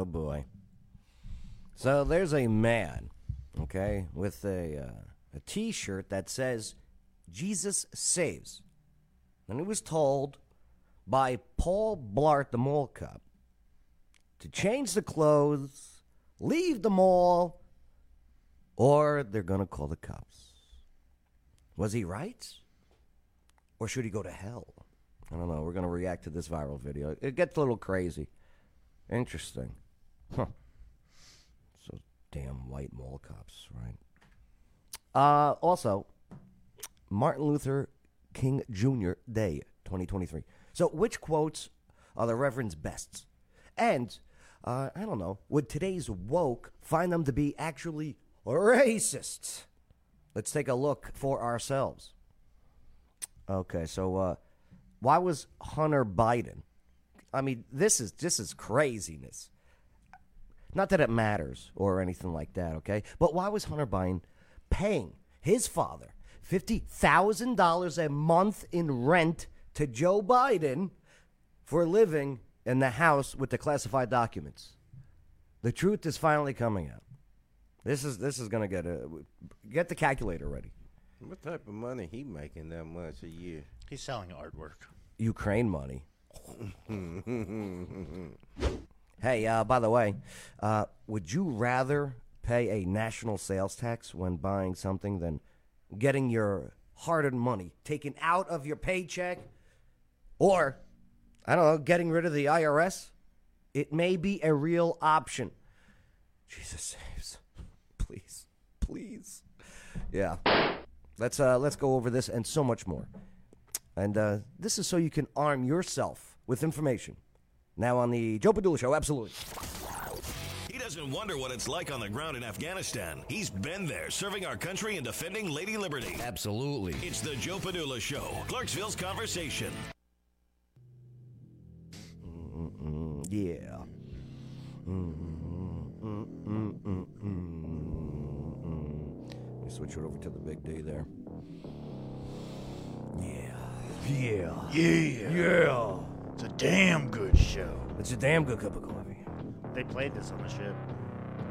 Oh boy. So there's a man, okay, with a uh, a T-shirt that says "Jesus saves," and he was told by Paul Blart, the mall cop, to change the clothes, leave the mall, or they're gonna call the cops. Was he right, or should he go to hell? I don't know. We're gonna react to this viral video. It gets a little crazy. Interesting. Huh. So damn white mall cops, right? Uh, also, Martin Luther King Jr. Day 2023. So, which quotes are the Reverend's best? And, uh, I don't know, would today's woke find them to be actually racist? Let's take a look for ourselves. Okay, so uh, why was Hunter Biden? I mean, this is this is craziness. Not that it matters or anything like that, okay? But why was Hunter Biden paying his father fifty thousand dollars a month in rent to Joe Biden for living in the house with the classified documents? The truth is finally coming out. This is this is gonna get a get the calculator ready. What type of money he making that much a year? He's selling artwork. Ukraine money. hey, uh, by the way, uh, would you rather pay a national sales tax when buying something than getting your hard earned money taken out of your paycheck? Or, I don't know, getting rid of the IRS? It may be a real option. Jesus saves. Please. Please. Yeah. Let's uh let's go over this and so much more. And uh, this is so you can arm yourself with information. Now on the Joe Padula Show, absolutely. He doesn't wonder what it's like on the ground in Afghanistan. He's been there, serving our country and defending Lady Liberty. Absolutely. It's the Joe Padula Show, Clarksville's conversation. Mm, yeah. Let me switch it over to the big D there. Yeah. Yeah. Yeah. Yeah. It's a damn good show. It's a damn good cup of coffee. They played this on the ship.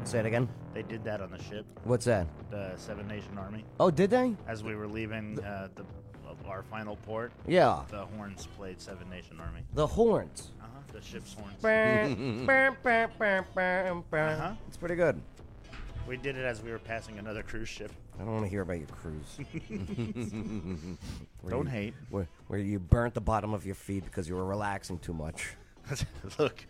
Say it again. They did that on the ship, What's that? the Seven Nation Army. Oh, did they? As we were leaving uh, the of our final port, Yeah. the horns played Seven Nation Army. The horns. Uh huh. The ship's horns. uh-huh. It's pretty good. We did it as we were passing another cruise ship. I don't want to hear about your cruise. Don't you- hate. Where, where you burnt the bottom of your feet because you were relaxing too much. Look,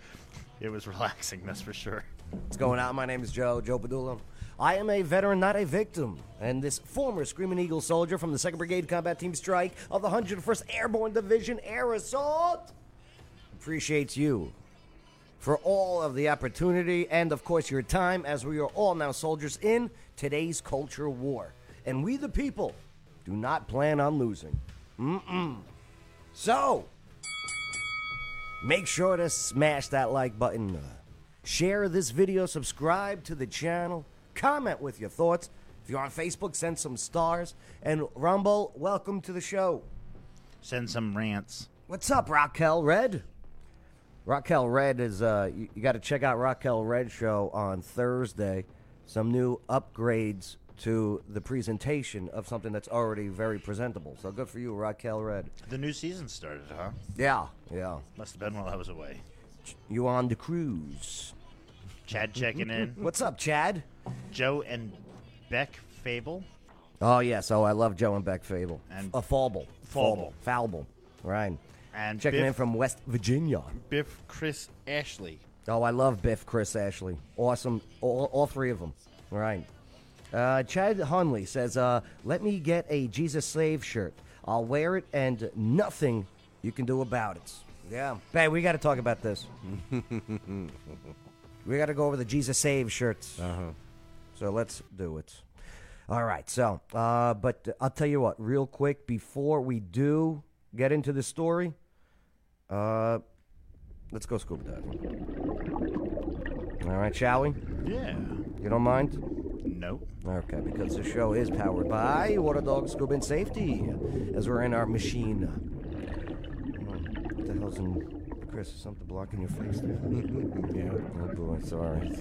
it was relaxing. That's for sure. What's going on? My name is Joe, Joe Padula. I am a veteran, not a victim. And this former Screaming Eagle soldier from the 2nd Brigade Combat Team Strike of the 101st Airborne Division Air Assault appreciates you for all of the opportunity and, of course, your time as we are all now soldiers in today's culture war. And we, the people, do not plan on losing. Mm-mm. So, make sure to smash that like button. Uh, share this video, subscribe to the channel, comment with your thoughts. If you're on Facebook, send some stars. And Rumble, welcome to the show. Send some rants. What's up, Raquel Red? Raquel Red is uh you, you got to check out Raquel Red show on Thursday. Some new upgrades to the presentation of something that's already very presentable. So good for you, Raquel Red. The new season started, huh? Yeah, yeah. Must have been while I was away. You on the cruise? Chad checking in. What's up, Chad? Joe and Beck Fable. Oh yes, oh I love Joe and Beck Fable. And a Fauble. Fauble. Fauble. Right. And Checking Biff- in from West Virginia. Biff Chris Ashley. Oh, I love Biff, Chris Ashley. Awesome. All, all three of them. All right. Uh, Chad Hunley says, uh, let me get a Jesus Slave shirt. I'll wear it and nothing you can do about it. Yeah. Hey, we got to talk about this. we got to go over the Jesus Save shirts. Uh-huh. So let's do it. All right. So, uh, but I'll tell you what, real quick, before we do get into the story, uh, let's go scuba diving. All right, shall we? Yeah. You don't mind? Nope. Okay, because the show is powered by Water Dog Scuba and Safety, as we're in our machine. Hmm, What the hell's in Chris, is something blocking your face there? Yeah. Oh boy, sorry.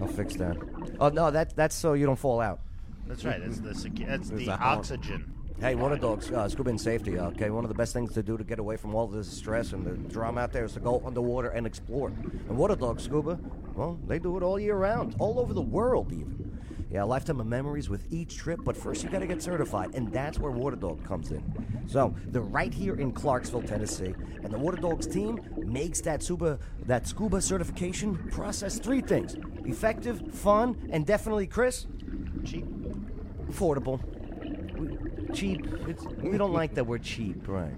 I'll fix that. Oh no, that that's so you don't fall out. That's right. It's the secu- that's the hol- oxygen. Hey, water dogs, uh, scuba and safety. Okay, one of the best things to do to get away from all this stress and the drama out there is to go underwater and explore. And water dogs, scuba, well, they do it all year round, all over the world, even. Yeah, a lifetime of memories with each trip, but first you got to get certified, and that's where Water Dog comes in. So they're right here in Clarksville, Tennessee, and the Water Dogs team makes that scuba that scuba certification process three things: effective, fun, and definitely, Chris, Cheap. affordable. We, cheap. It's, we don't like that we're cheap, right?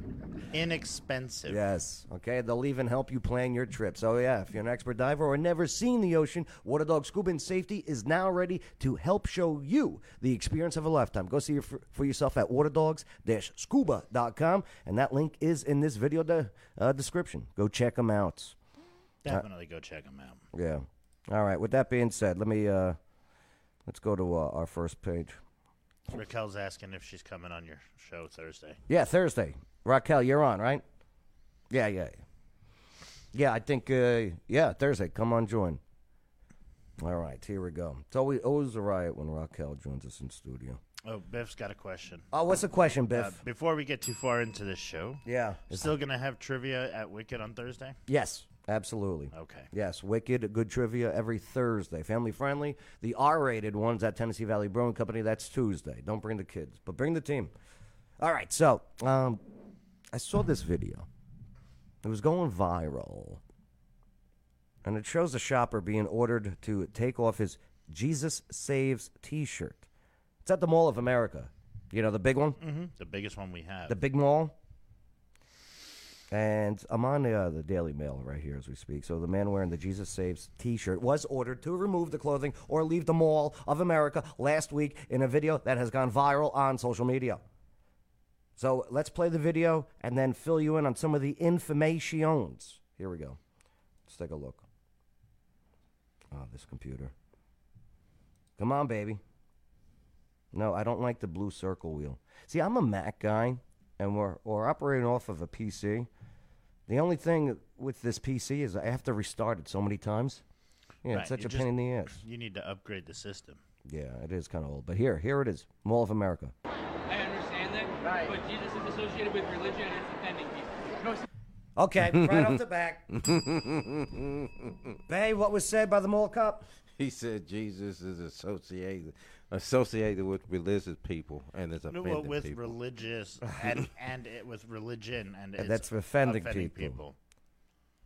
Inexpensive. Yes. Okay. They'll even help you plan your trip. So yeah, if you're an expert diver or never seen the ocean, Water Dog Scuba and Safety is now ready to help show you the experience of a lifetime. Go see for, for yourself at waterdogs-scuba.com, and that link is in this video de- uh, description. Go check them out. Definitely go check them out. Yeah. All right. With that being said, let me uh, let's go to uh, our first page. Raquel's asking if she's coming on your show Thursday. Yeah, Thursday. Raquel, you're on, right? Yeah, yeah. Yeah, I think, uh, yeah, Thursday. Come on, join. All right, here we go. It's always, always a riot when Raquel joins us in studio. Oh, Biff's got a question. Oh, what's the question, Biff? Uh, before we get too far into this show, yeah. still gonna have trivia at Wicked on Thursday. Yes, absolutely. Okay. Yes, wicked, good trivia every Thursday. Family friendly. The R rated ones at Tennessee Valley Brewing Company, that's Tuesday. Don't bring the kids, but bring the team. All right, so um, I saw this video. It was going viral. And it shows a shopper being ordered to take off his Jesus Saves t shirt. It's at the Mall of America. You know, the big one? Mm-hmm. The biggest one we have. the big mall. And I'm on the, uh, the Daily Mail right here as we speak. So the man wearing the Jesus Saves T-shirt was ordered to remove the clothing or leave the Mall of America last week in a video that has gone viral on social media. So let's play the video and then fill you in on some of the informations. Here we go. Let's take a look. Oh, this computer. Come on, baby. No, I don't like the blue circle wheel. See, I'm a Mac guy, and we're, we're operating off of a PC. The only thing with this PC is I have to restart it so many times. Yeah, Right, it's such you a just- pain in the ass. you need to upgrade the system. Yeah, it is kind of old. But here, here it is, Mall of America. I understand that, but Jesus is associated with religion and it's offending people. Okay, right off the back. Bay, what was said by the mall cop? He said Jesus is associated associated with religious people and it's No, offending well, with people. religious and and it with religion and Yeah, it's that's offending offending people. people.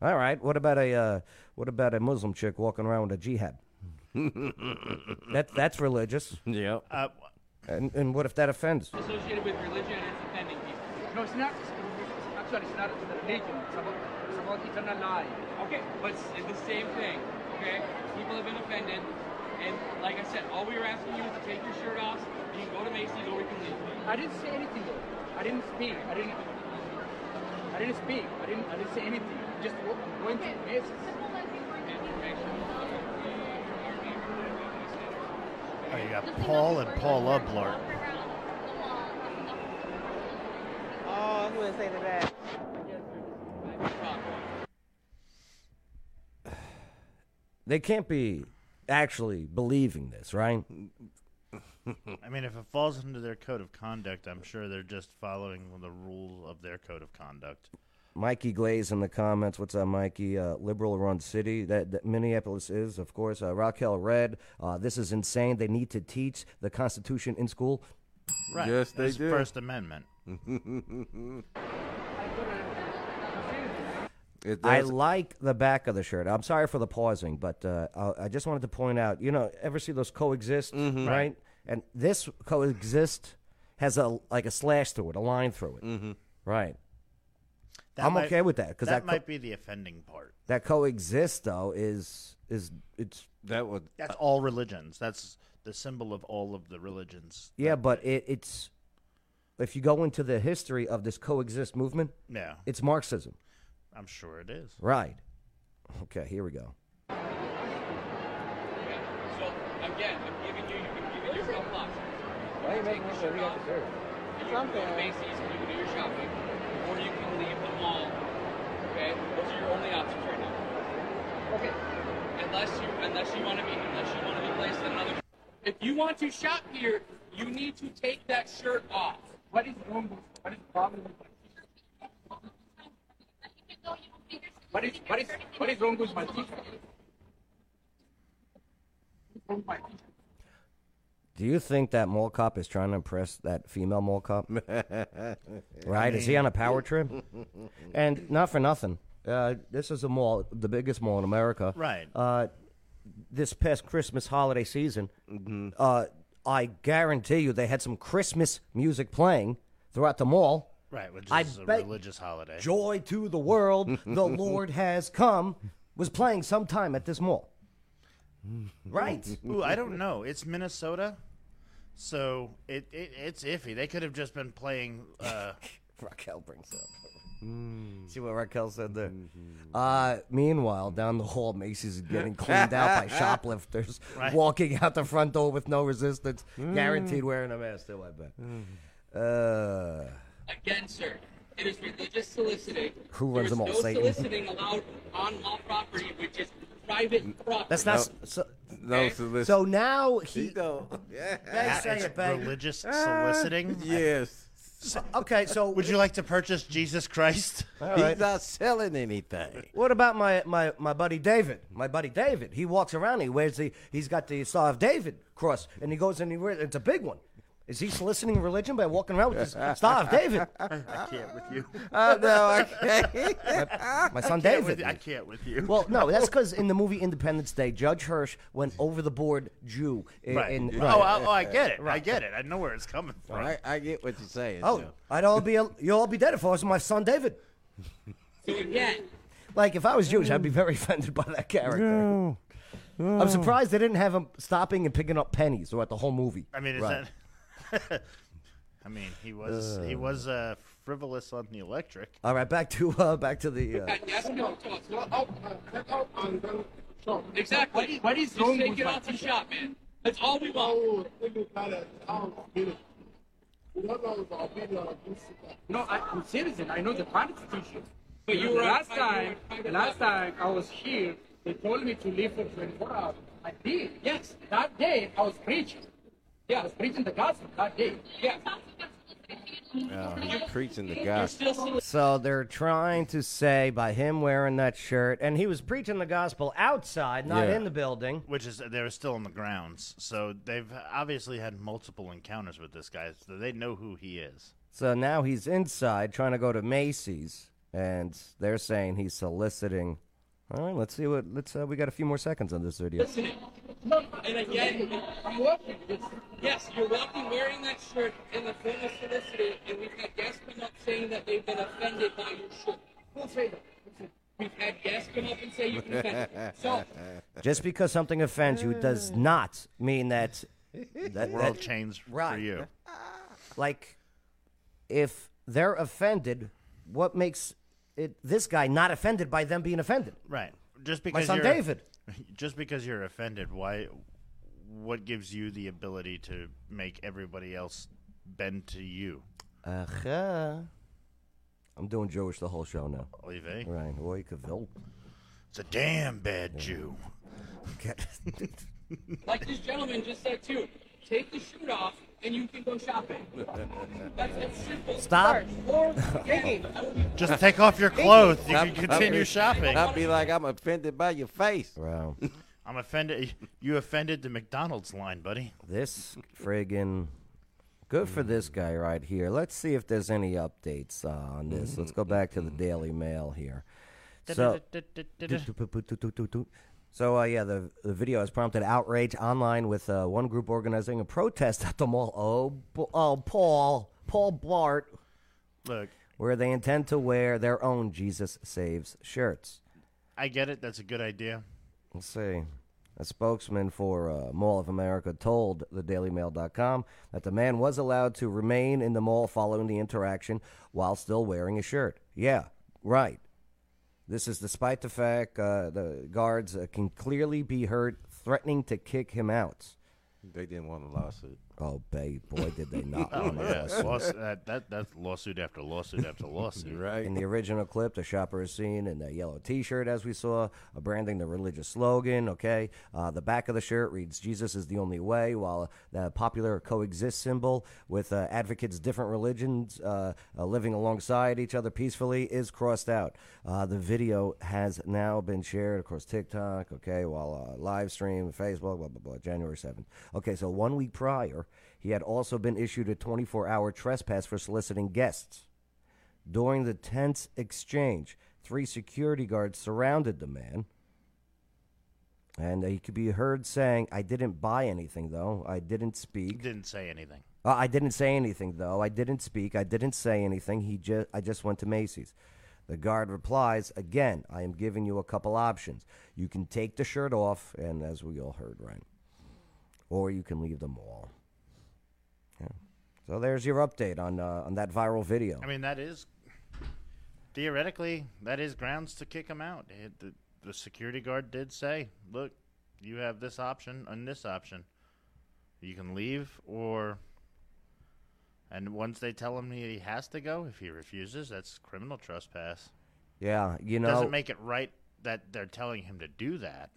All right. What about a uh, what about a Muslim chick walking around with a jihad? that that's religious. Yep. Uh, And and what if that offends? associated with religion and it's offending people. No, it's not. Actually, it's not a religion. It's about, it's about eternal life. Okay, but it's it's the same thing. Okay, people have been offended, and like I said, all we were asking you is to take your shirt off. You can go to Macy's or we can leave. I didn't say anything though. I didn't speak. I didn't. I didn't speak. I didn't. I didn't say anything. Just w- went to Macy's. oh, you got Paul and Paula Blart. Oh, I'm gonna say to that. They can't be actually believing this, right? I mean, if it falls into their code of conduct, I'm sure they're just following the rules of their code of conduct. Mikey Glaze in the comments. What's up, Mikey? Uh, liberal run city that, that Minneapolis is, of course. Uh, Raquel Red. Uh, this is insane. They need to teach the Constitution in school. Right. Yes, they It's do. First Amendment. It I like the back of the shirt. I'm sorry for the pausing, but uh, I I just wanted to point out. You know, ever see those coexist, Mm-hmm. right? And this coexist has a like a slash through it, a line through it, Mm-hmm. right? That I'm might- okay with that because that that co- might be the offending part. that coexist though is is it's that would That's all religions. That's the symbol of all of the religions. yeah, but it, it's if you go into the history of this coexist movement, Yeah, it's Marxism, I'm sure it is. right? Okay, here we go. So again, I'm giving you, you can give it your flip flops. Why are you making sure we got the shirt? And you can go to Macy's and you can do your shopping, or you can leave the mall Okay, those are your only options right now. Okay. Unless you unless you want to be unless you want to be placed in another. If you want to shop here, you need to take that shirt off. What is wrong with what is the problem with my t-shirt? What is what is what is wrong with my t-shirt? What's wrong with my t-shirt? Do you think that mall cop is trying to impress that female mall cop? right? Is he on a power trip? And not for nothing. Uh, this is a mall, the biggest mall in America. Right. Uh, this past Christmas holiday season, uh, I guarantee you they had some Christmas music playing throughout the mall. Right, which I is a bet religious holiday. Joy to the world, the Lord has come, was playing sometime at this mall. Right. Ooh, I don't know. It's Minnesota, so it, it it's iffy. They could have just been playing. Uh, Raquel brings up. See what Raquel said there. Uh, meanwhile, down the hall, Macy's is getting cleaned out by shoplifters Right. walking out the front door with no resistance, guaranteed wearing a mask. Too, I bet. Uh, Again, sir, it is religious soliciting. Who runs There them all, No Satan? soliciting allowed on mall property, which is private property. that's not. So, No solicitation. so now he. he don't. Yeah. They say it's it, babe. religious ah, soliciting. Yes. Okay, so Would you like to purchase Jesus Christ? All He's right. not selling anything. What about my, my, my buddy David? My buddy David. He walks around. He wears the. He's got the Star of David cross, and he goes and he wears. It's a big one. Is he soliciting religion by walking around with his Star of David? I can't with you. Oh, no, I can't. My son Can't David. you. I can't with you. Well, no, that's because in the movie Independence Day, Judd Hirsch went over the board Jew. In, right. in- Oh, I, oh, I get it. I get it. I know where it's coming from. I, I get what you're saying. oh, Joe. I'd all be you'll all be dead if I was my son David. So again, Like if I was Jewish, I'd be very offended by that character. I'm surprised they didn't have him stopping and picking up pennies throughout the whole movie. I mean, is Right. that? I mean, he was he was uh, frivolous on the electric. All right, back to uh, back to the. Uh, got yes, no, talk. Go out, uh, get out and then shop. Exactly. What is Just wrong take with it my off and t-shirt? shop, man. That's all we want. Oh, think you got it. Oh, beautiful. You don't know the opinion of this. No, I, I'm serious. I know the Constitution. But you were last time, you were on the private last time I was here, they told me to leave for 24 hours. I did. Yes. That day I was preaching. Yeah, I was preaching the gospel that day. Yeah. Yeah, he's preaching the gospel. so they're trying to say by him wearing that shirt, and he was preaching the gospel outside, not Yeah. in the building. Which is they were still on the grounds, so they've obviously had multiple encounters with this guy, so they know who he is. So now he's inside trying to go to Macy's, and they're saying he's soliciting. All right, let's see what. Let's. Uh, we got a few more seconds on this video. listening. And again, I'm working. It's, yes, you're walking wearing that shirt in the form of soliciting, and we've had guests come up saying that they've been offended by your shirt. who say that? Say that? We've had guests come up and say you've been offended. So, Just because something offends you does not mean that. that, World that changed for you. like, if they're offended, what makes it this guy not offended by them being offended? Right. Just because My son you're, David. Just because you're offended, why? What gives you the ability to make everybody else bend to you? Uh-huh. I'm doing Jewish the whole show now. Olive? Right. Oi, Kavil. It's a damn bad Jew. like this gentleman just said too, take the shirt off and you can go shopping. That's it's simple. Stop. Or again, Just take off your clothes. You can continue shopping. I'd be like, I'm offended by your face. Wow. I'm offended. You offended the McDonald's line, buddy. This friggin' good for this guy right here. Let's see if there's any updates uh, on this. Let's go back to the Daily Mail here. So, so uh, yeah, the the video has prompted outrage online with uh, one group organizing a protest at the mall. Oh, oh, Paul, Paul Blart, Look, where they intend to wear their own Jesus Saves shirts. I get it. That's a good idea. Let's see. A spokesman for uh, Mall of America told the DailyMail.com that the man was allowed to remain in the mall following the interaction while still wearing a shirt. Yeah, right. This is despite the fact uh, the guards uh, can clearly be heard threatening to kick him out. They didn't want a lawsuit. Oh, babe, boy, did they not Oh want a yeah, lawsuit. Laws- that, that that's lawsuit after lawsuit after lawsuit. Right. In the original clip, the shopper is seen in a yellow T-shirt, as we saw, uh, branding the religious slogan. Okay, uh, the back of the shirt reads "Jesus is the only way," while the popular coexist symbol with uh, advocates different religions uh, uh, living alongside each other peacefully is crossed out. Uh, the video has now been shared across TikTok. Okay, while uh, live stream, Facebook, blah blah blah. January seventh. Okay, so one week prior, he had also been issued a 24-hour trespass for soliciting guests. During the tense exchange, three security guards surrounded the man. And he could be heard saying, I didn't buy anything, though. I didn't speak. didn't say anything. Uh, I didn't say anything, though. I didn't speak. I didn't say anything. He just, I just went to Macy's. The guard replies, Again, I am giving you a couple options. You can take the shirt off, and as we all heard, right? Or you can leave the mall. So there's your update on uh, on that viral video. I mean, that is theoretically that is grounds to kick him out. It- the, the security guard did say, "Look, you have this option and this option. You can leave, or." And once they tell him he has to go, if he refuses, that's criminal trespass. yeah, you know, Doesn't make it right that they're telling him to do that.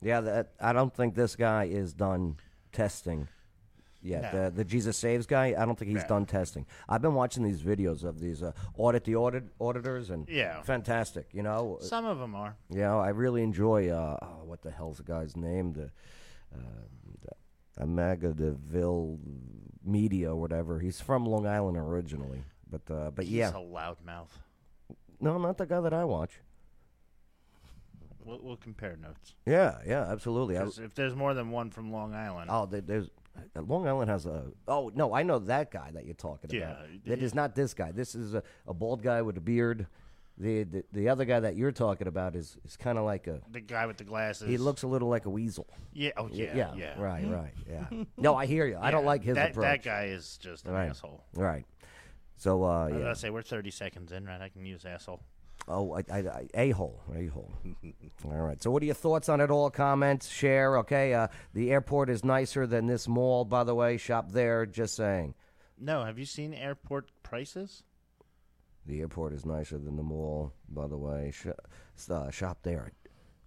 Yeah, that I don't think this guy is done testing yet. No. The, the Jesus Saves guy, I don't think he's No. done testing. I've been watching these videos of these uh, audit the audit auditors, and Yeah. fantastic. You know, Some of them are. you know, I really enjoy. Uh, oh, what the hell's the guy's name? The, uh, the Amagadeville Media or whatever. He's from Long Island originally, but uh, but yeah. He's yeah, a loudmouth. no, not the guy that I watch. We'll, we'll compare notes. Yeah, yeah, absolutely. I, if there's more than one from Long Island, Oh, there, there's Long Island has a. Oh no, I know that guy that you're talking Yeah, about. y- That is not this guy. This is a, a bald guy with a beard. The, the the other guy that you're talking about is is kind of like a. the guy with the glasses. He looks a little like a weasel. Yeah. Oh yeah. yeah, Yeah. right, right, yeah. no, I hear you. I don't like his that, approach. That guy is just an Right. asshole. Right. So uh, I was yeah. gonna say we're 30 seconds in, right? I can use asshole. Oh, I, I, I, a hole, a hole. all right. So, what are your thoughts on it all? Comments, share. Okay. Uh, the airport is nicer than this mall, by the way. Shop there. Just saying. No, have you seen airport prices? The airport is nicer than the mall, by the way. Sh- uh, shop there.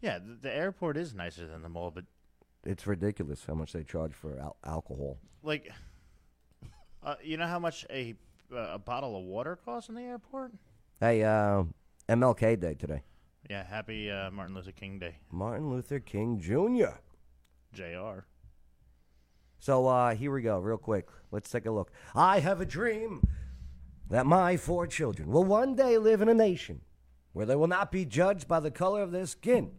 Yeah, the, the airport is nicer than the mall, but It's ridiculous how much they charge for al- alcohol. like, uh, you know how much a uh, a bottle of water costs in the airport? Hey, uh, MLK Day today. Yeah, happy uh, Martin Luther King Day, Martin Luther King Jr. Jr. So uh, here we go, real quick. Let's take a look. I have a dream that my four children will one day live in a nation where they will not be judged by the color of their skin,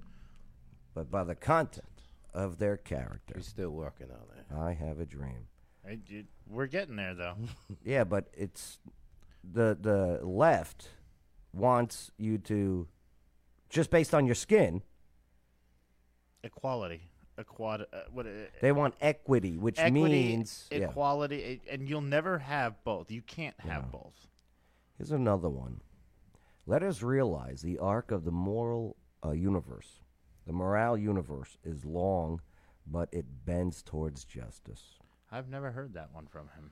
but by the content of their character. We're still working on that. I have a dream. Hey, dude, we're getting there though. Yeah, but it's the the left wants you to just based on your skin. Equality, equad. Uh, what? Uh, They want equity, which equity, means equality, eh, and you'll never have both. You can't have both. Here's another one. Let us realize the arc of the moral uh, universe, the morale universe, is long, but it bends towards justice. I've never heard that one from him.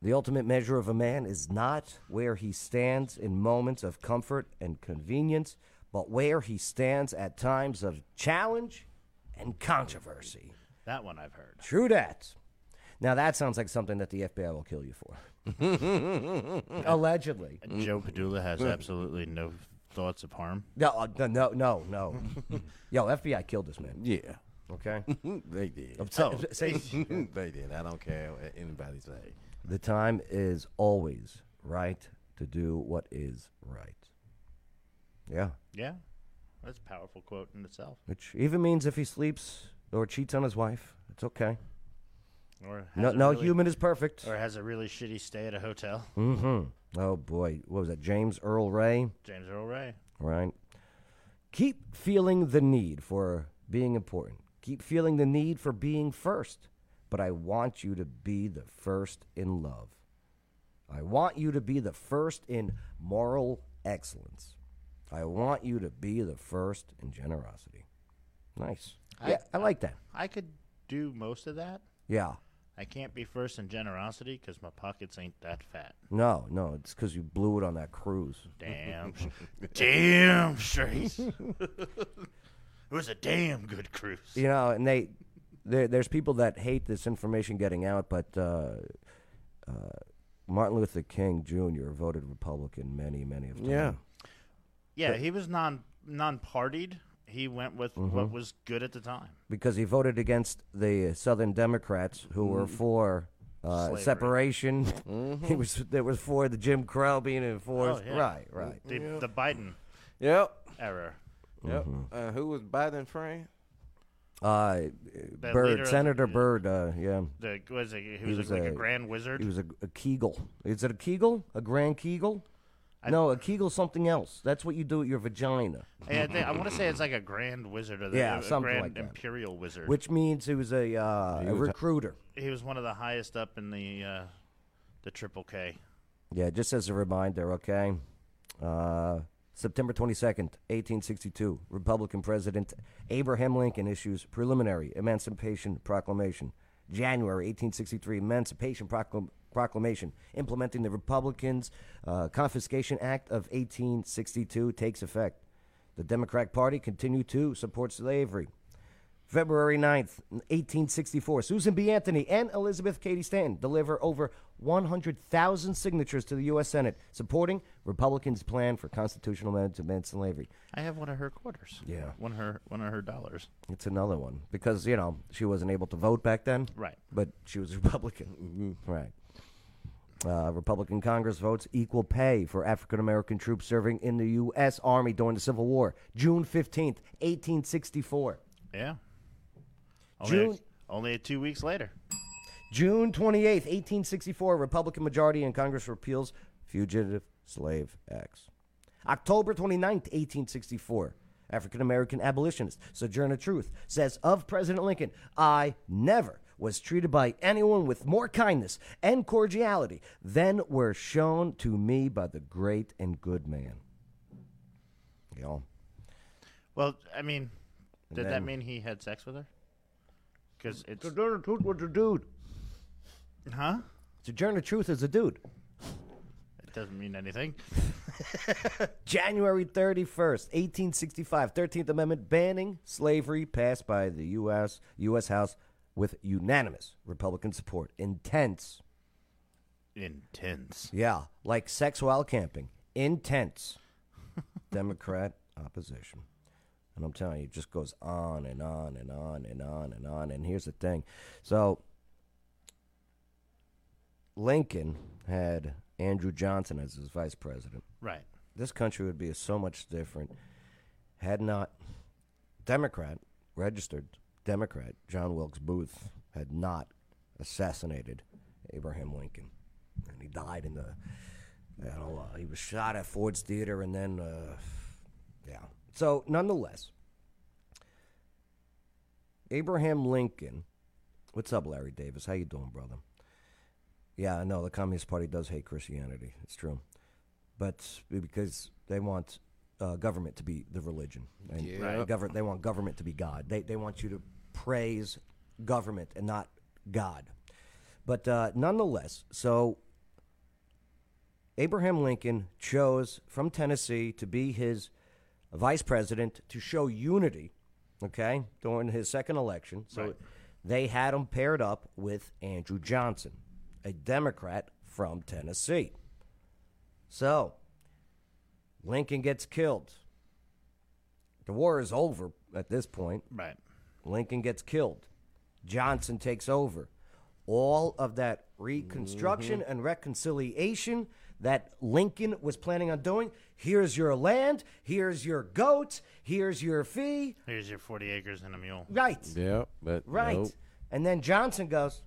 The ultimate measure of a man is not where he stands in moments of comfort and convenience, but where he stands at times of challenge and controversy. That one I've heard. True that. Now that sounds like something that the FBI will kill you for. Allegedly. Joe Padula has absolutely no thoughts of harm. No, uh, no, no, no. Yo, FBI killed this man. Yeah, Okay. they did. So, say, they did. I don't care what anybody say. The time is always right to do what is right. Yeah. Yeah, that's a powerful quote in itself. Which even means if he sleeps or cheats on his wife, it's okay. Or has No, no really- human is perfect. Or has a really shitty stay at a hotel. Mm-hmm. Oh boy, what was that? James Earl Ray, James Earl Ray. right? Keep feeling the need for being important. Keep feeling the need for being first. But I want you to be the first in love. I want you to be the first in moral excellence. I want you to be the first in generosity. Nice. I- yeah, I like that. I could do most of that. Yeah. I can't be first in generosity because my pockets ain't that fat. No, no, it's because you blew it on that cruise. Damn, damn straight. it was a damn good cruise. You know, and they, there, there's people that hate this information getting out, but uh, uh, Martin Luther King Jr. voted Republican many, many of times. Yeah. Yeah, he was non non-partied. He went with Mm-hmm. what was good at the time. because he voted against the Southern Democrats who were for uh, Mm-hmm. Slavery. separation. he was there was for the Jim Crow being enforced. Oh, yeah. Right, right. The, the Biden Yep. era. Yep. Mm-hmm. Uh, who was Biden friend? Uh, That Byrd, leader of- Senator Byrd. Uh, yeah, The was it, he was, was like a, a- grand wizard. he was a, a Kegel. Is it a Kegel? A Grand Kegel? no, a Kegel something else. That's what you do at your vagina, Hey, I, think, I want to say it's like a grand wizard or the Yeah, a something grand like that. imperial wizard. which means he was a uh, a was a- recruiter. he was one of the highest up in the uh, the triple K. Yeah, just as a reminder, okay? Uh, September 22nd, 1862, Republican President Abraham Lincoln issues preliminary Emancipation Proclamation. January 1863, Emancipation Proclam- Proclamation implementing the Republicans' uh, Confiscation Act of 1862 takes effect. The Democratic Party continued to support slavery. February 9th, 1864, Susan B. Anthony and Elizabeth Cady Stanton deliver over 100,000 signatures to the U.S. Senate supporting Republicans' plan for constitutional amendment to ban slavery. I have one of her quarters. Yeah. one of her one of her dollars. It's another one because, you know, she wasn't able to vote back then. Right. But she was a Republican. Right. Uh, Republican Congress votes equal pay for African American troops serving in the U.S. Army during the Civil War. June 15th, 1864. Yeah. Only, June- only two weeks later. June 28th, 1864, Republican majority in Congress repeals Fugitive Slave Acts. October 29th, 1864, African American abolitionist Sojourner Truth says of President Lincoln, I never was treated by anyone with more kindness and cordiality than were shown to me by the great and good man. You know, Well, I mean, did that mean he had sex with her? Because it's Sojourner Truth was a dude. huh? Sojourner Truth is a dude. It doesn't mean anything. January 31st, 1865, 13th Amendment banning slavery passed by the U.S. U.S. House with unanimous Republican support. Intense. Intense. Yeah, like sex while camping. Intense. Democrat opposition. And I'm telling you, it just goes on and on and on and on and on. And here's the thing. So, Lincoln had Andrew Johnson as his vice president Right. this country would be so much different had not Democrat, registered Democrat, John Wilkes Booth had not assassinated Abraham Lincoln. And he died in the, you know, uh, he was shot at Ford's Theater and then, uh, yeah. So, nonetheless, Abraham Lincoln, what's up, Larry Davis? How you doing, brother? Yeah, I know the Communist Party does hate Christianity. It's true but because they want uh, government to be the religion, and Yeah. Right. govern- they want government to be God. They they want you to praise government and not God. But uh, nonetheless, so Abraham Lincoln chose from Tennessee to be his vice president to show unity. Okay, during his second election, so Right. they had him paired up with Andrew Johnson, a Democrat from Tennessee. So, Lincoln gets killed. The war is over at this point. Right. Lincoln gets killed. Johnson takes over. All of that reconstruction mm-hmm. and reconciliation that Lincoln was planning on doing. Here's your land. Here's your goats. Here's your fee. Here's your 40 acres and a mule. Right. Yeah, but Right. Nope. And then Johnson goes,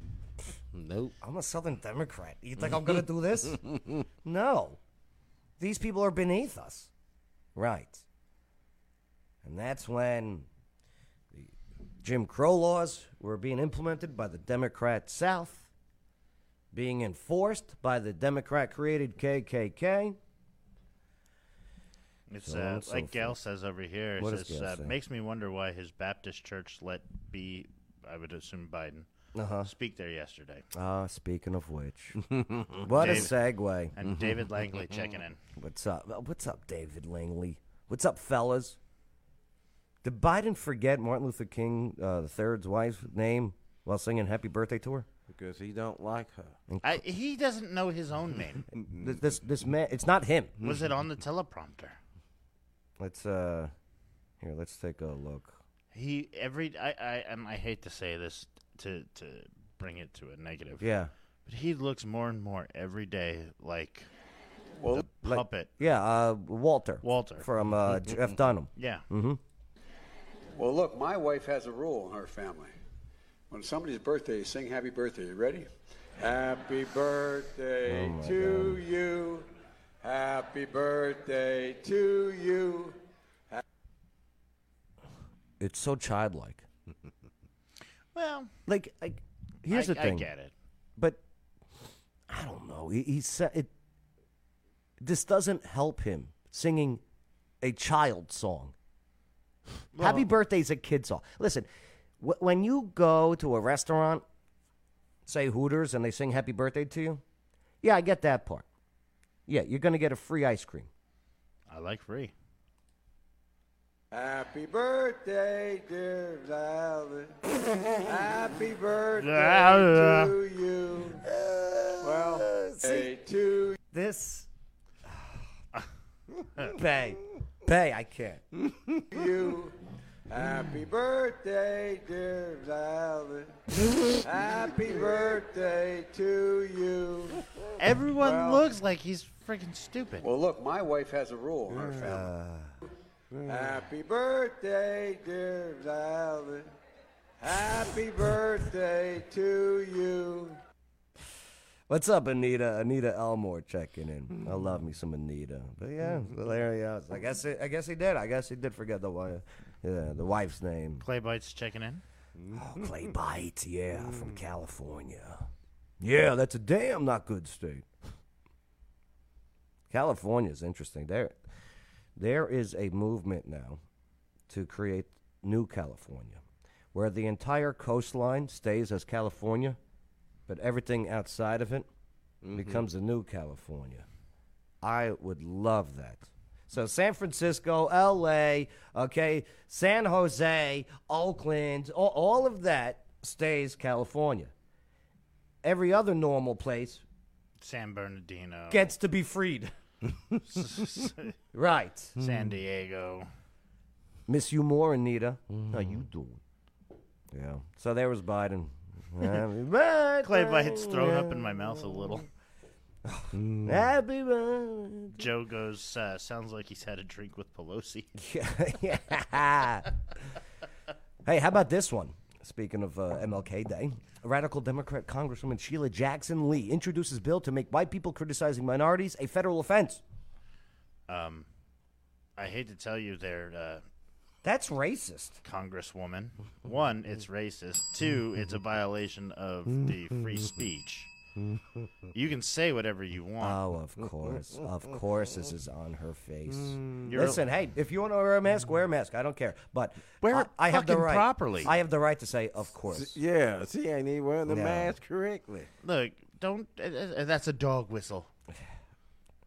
nope. I'm a Southern Democrat. You think I'm going to do this? no. These people are beneath us. Right. And that's when the Jim Crow laws were being implemented by the Democrat South, being enforced by the Democrat created KKK. It's So uh, and so like Gail says over here. It What says, uh, makes me wonder why his Baptist church let be I would assume Biden, Uh-huh. speak there yesterday. Ah, speaking of which, what a Dave- segue. And David Langley checking in. What's up? Uh, What's up, David Langley? What's up, fellas? Did Biden forget Martin Luther King uh, the third's wife's name while singing "Happy Birthday" to her? because he don't like her. I, he doesn't know his own name. This, this this man, it's not him. Was it on the teleprompter? Let's uh, here. Let's take a look. He every I I and I hate to say this to to bring it to a negative. Yeah, But he looks more and more every day like well, the puppet. yeah. Uh, Walter. Walter. from uh, Jeff Dunham. Yeah. Mm-hmm. Well, look, my wife has a rule in her family. When somebody's birthday, you sing happy birthday. You ready? Happy birthday Oh, my to you. Happy birthday to you. It's so childlike. Well, Like, like here's I, the thing. I get it. but I don't know. He, he said it. This doesn't help him singing a child song. Happy birthday's a kid song. Listen, wh- when you go to a restaurant, say Hooters, and they sing Happy Birthday to you, yeah, I get that part. Yeah, you're gonna get a free ice cream. I like free. Happy birthday, dear Violet. Happy birthday to you. Well, hey, to This, Bay, Bay, I can't. you. Happy birthday, dear Violet. Happy birthday to you. Everyone Well- looks like he's freaking stupid. Well, look, my wife has a rule in her family. Happy birthday, dear Violet. Happy birthday to you. What's up, Anita? Anita Elmore checking in. I love me some Anita. But yeah, well, there he is. I guess it, I guess he did. I guess he did forget the wife, yeah, the wife's name. Clay Bites checking in. Oh, Clay Bites, yeah, from California. Yeah, that's a damn not good state. California's interesting. There, there is a movement now to create New California, where the entire coastline stays as California, but everything outside of it mm-hmm. becomes a new California. I would love that. So San Francisco, L.A., okay, San Jose, Oakland, all, all of that stays California. Every other normal place San Bernardino. gets to be freed. right. Hmm. San Diego. Miss you more, Anita. Hmm. How you doing? Yeah. So there was Biden. Happy birthday. Clay Bites thrown up in my mouth a little. Hmm. Happy birthday. Joe goes, uh, sounds like he's had a drink with Pelosi. yeah. hey, how about this one? Speaking of uh, MLK Day, radical Democrat Congresswoman Sheila Jackson Lee introduces bill to make white people criticizing minorities a federal offense. Um, I hate to tell you, there, uh, That's racist. Congresswoman. One, it's racist. Two, it's a violation of the free speech. You can say whatever you want. Oh, of course. Of course, this is on her face. You're- Listen, hey, if you want to wear a mask, wear a mask. I don't care. But Wear I, it I have the fucking right. properly. I have the right to say, of course. Yeah, she ain't even wearing the No. mask correctly. Look, don't. Uh, uh, that's a dog whistle.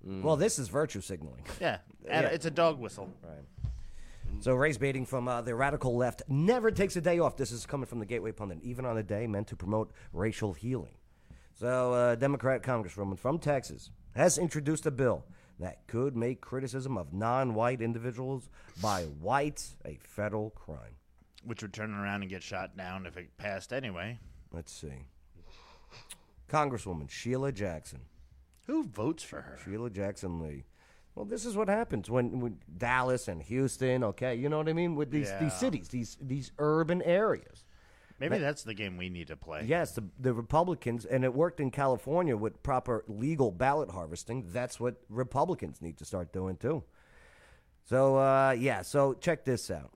Well, this is virtue signaling. Yeah, and it's a dog whistle. Right. So race baiting from uh, the radical left never takes a day off. This is coming from the Gateway Pundit, even on a day meant to promote racial healing. So, uh, Democrat Congresswoman from Texas has introduced a bill that could make criticism of non-white individuals by whites a federal crime. Which would turn around and get shot down if it passed anyway. Let's see. Congresswoman Sheila Jackson. Who votes for her? Sheila Jackson Lee. Well, this is what happens when, when Dallas and Houston, okay, you know what I mean, with these Yeah. these cities, these these urban areas. Maybe that's the game we need to play. Yes, the, the Republicans, and it worked in California with proper legal ballot harvesting. That's what Republicans need to start doing too. So, uh, yeah, so check this out.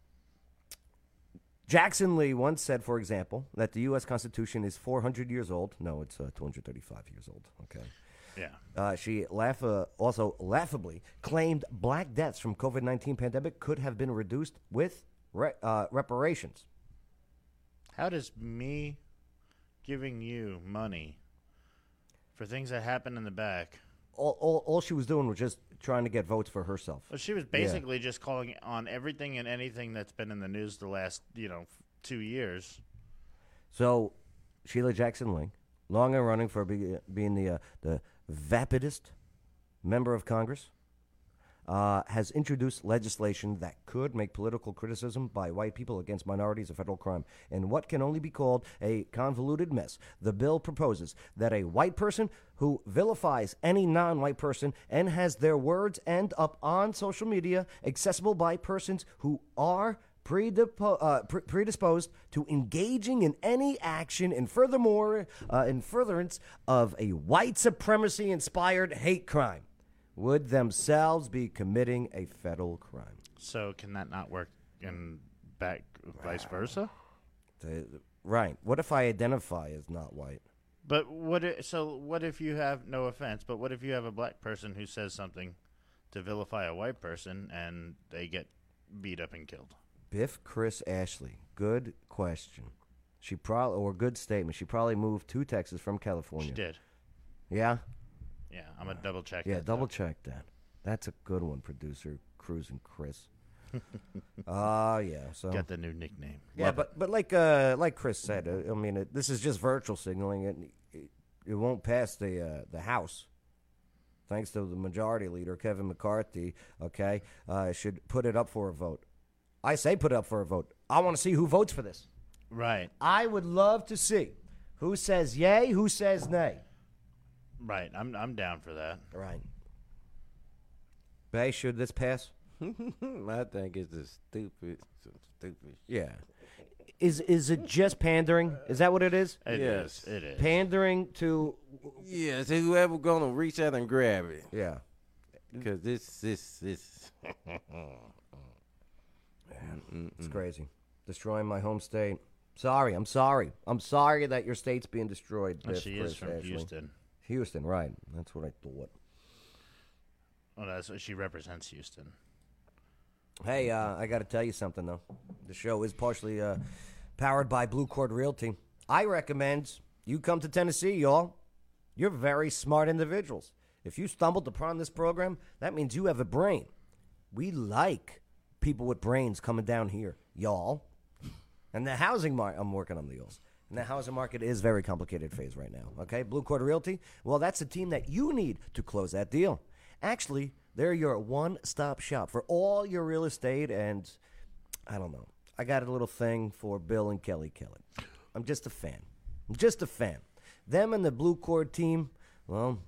Jackson Lee once said, for example, that the U.S. Constitution is 400 years old. No, it's uh, 235 years old. Okay. Yeah. Uh, she laugh, uh, also laughably claimed black deaths from COVID 19 pandemic could have been reduced with re- uh, reparations. How does me giving you money for things that happen in the back? All, all, all she was doing was just trying to get votes for herself. Well, she was basically just calling on everything and anything that's been in the news the last, you know, f- two years. So, Sheila Jackson Link, long and running for be, being the uh, the vapidest member of Congress, uh, has introduced legislation that could make political criticism by white people against minorities a federal crime in what can only be called a convoluted mess. The bill proposes that a white person who vilifies any non white person and has their words end up on social media accessible by persons who are uh, pre- predisposed to engaging in any action and furthermore uh, in furtherance of a white supremacy inspired hate crime would themselves be committing a federal crime. So can that not work in back vice versa? The- right. What if I identify as not white? But what? i so what if you have no offense? But what if you have a black person who says something to vilify a white person and they get beat up and killed? Biff Chris Ashley. Good question. She probably or good statement. She probably moved to Texas from California. She did. Yeah. Yeah, I'm gonna double check. Yeah, that, double though. check that. That's a good one, producer Cruz and Chris. Ah, yeah. So Got the new nickname. yeah, Love it. but but like uh, like Chris said, uh, I mean, it, this is just virtual signaling. It it, it won't pass the uh, the House. Thanks to the majority leader Kevin McCarthy. Okay, uh, should put it up for a vote. I say put it up for a vote. I want to see who votes for this. right, I would love to see who says yay, who says nay. Right. I'm I'm down for that. Right. Bay, should this pass? I think it's a stupid, some stupid. Yeah. Is is it just pandering? Is that what it is? It Yes. is, It is. Pandering to Yeah, so whoever gonna reach out and grab it, yeah. because this, this, this. It's crazy. Destroying my home state. Sorry, I'm sorry. I'm sorry that your state's being destroyed. Biff, she is Chris from Ashley. Houston. Houston, right. That's what I thought. Well, that's what she represents Houston. Hey, uh, I got to tell you something, though. The show is partially uh, powered by Blue Cord Realty. I recommend you come to Tennessee, y'all. You're very smart individuals. If you stumbled upon this program, that means you have a brain. We like people with brains coming down here, y'all. And the housing market, I'm working on the y'alls. And the housing market is very complicated phase right now. Okay, Blue Cord Realty. Well, that's the team that you need to close that deal. Actually, they're your one-stop shop for all your real estate. And I don't know, I got a little thing for Bill and Kelly Kelly. I'm just a fan. I'm just a fan. Them and the Blue Cord team. Well,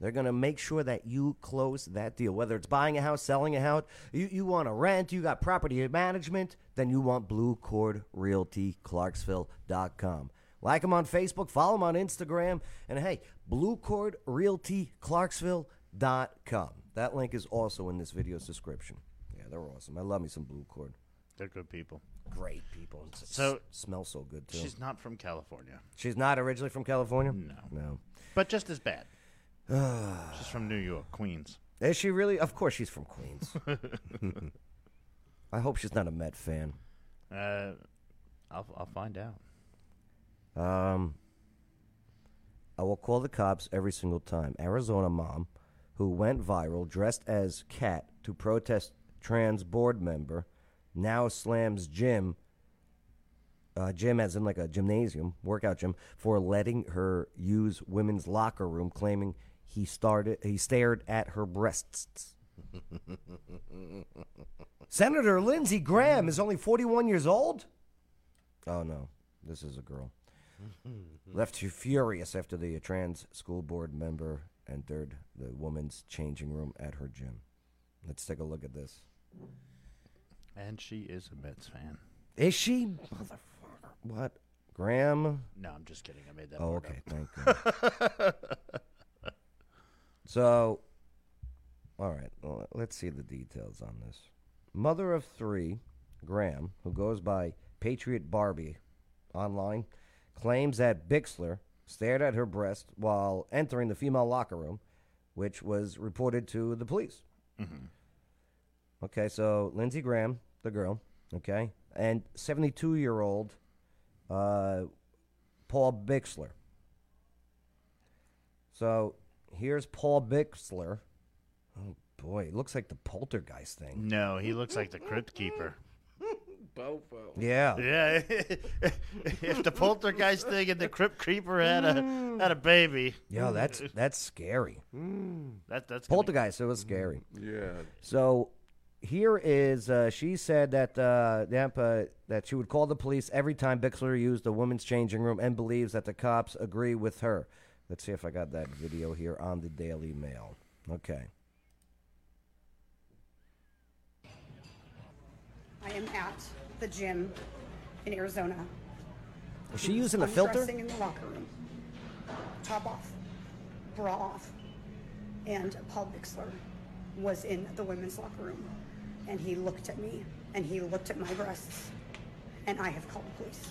they're going to make sure that you close that deal. Whether it's buying a house, selling a house, you, you want to rent, you got property management, then you want Blue Cord Realty, Clarksville.com. Like them on Facebook, follow them on Instagram, and hey, Blue Cord Realty, Clarksville.com. That link is also in this video's description. Yeah, they're awesome. I love me some Blue Cord. They're good people. Great people. and s- So- smells so good too. She's not from California, She's not originally from California. No. no. but just as bad. She's from New York, Queens. Is she really? Of course, she's from Queens. I hope she's not a Met fan. Uh, I'll I'll find out. Um, I will call the cops every single time. Arizona mom, who went viral dressed as cat to protest trans board member, now slams gym. Uh, gym, as in like a gymnasium, workout gym, for letting her use women's locker room, claiming he started he stared at her breasts. Senator Lindsey Graham is only 41 years old. Oh no, this is a girl. Left you furious after the trans school board member entered the woman's changing room at her gym. Let's take a look at this. And she is a Mets fan. Is she? Motherfucker. What? Graham? No, I'm just kidding. I made that. Oh, okay. up. Thank God. so, all right. Well, let's see the details on this. Mother of three, Graham, who goes by Patriot Barbie online, claims that Bixler stared at her breast while entering the female locker room, which was reported to the police. Okay, so Lindsey Graham, the girl, okay, and 72 year old uh, Paul Bixler. So here's Paul Bixler. Oh boy, it looks like the poltergeist thing. No, he looks like the crypt keeper. Both of 'em. Yeah. Yeah, if the poltergeist thing and the crypt creeper had a had a baby, Yo, that's that's scary. that that's gonna- Poltergeist, it was scary. Yeah. So here is uh, she said that uh, yep, uh, that she would call the police every time Bixler used the women's changing room and believes that the cops agree with her. Let's see if I got that video here on the Daily Mail. Okay. I am at the gym in Arizona. Is she using a filter? Undressing in the locker room. Top off, bra off. And Paul Bixler was in the women's locker room. And he looked at me and he looked at my breasts. And I have called the police.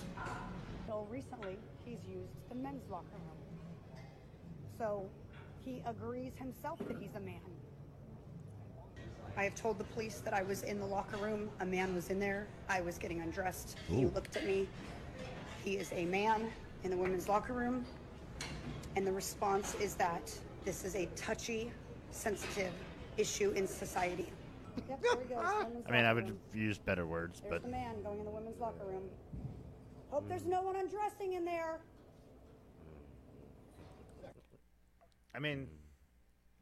So recently, he's used the men's locker room. So he agrees himself that he's a man. I have told the police that I was in the locker room. A man was in there. I was getting undressed. He looked at me. He is a man in the women's locker room. And the response is that this is a touchy, sensitive issue in society. Yep, there he goes, I mean, I would room. use better words, There's but the man going in the women's locker room. Hope there's hmm. no one undressing in there. I mean,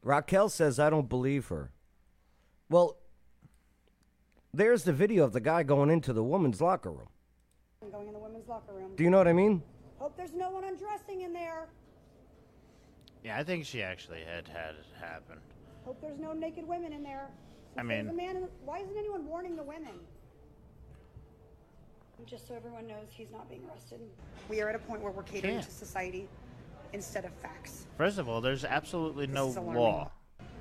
Raquel says I don't believe her. Well, there's the video of the guy going into the woman's locker room. Going in the women's locker room. Do you know what I mean? Hope there's no one undressing in there. yeah, I think she actually had had it happen. Hope there's no naked women in there. I Since there's mean- a man. In, why isn't anyone warning the women? Just so everyone knows, he's not being arrested. We are at a point where we're catering Yeah. to society instead of facts. First of all, there's absolutely This no law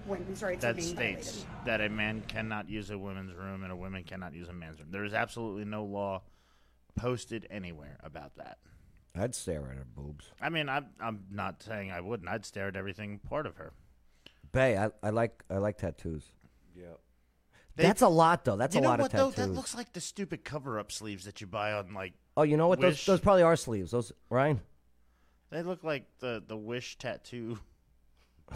Women's rights that being states violated. that a man cannot use a women's room and a woman cannot use a man's room. There is absolutely no law posted anywhere about that. I'd stare at her boobs. I mean, I'm I'm not saying I wouldn't. I'd stare at everything part of her. Bay, I, I like I like tattoos. Yep. They- That's a lot though. That's a lot what of though? tattoos. That looks like the stupid cover-up sleeves that you buy on like. oh, you know what? Those those probably are sleeves. Those Ryan. They look like the the Wish tattoo.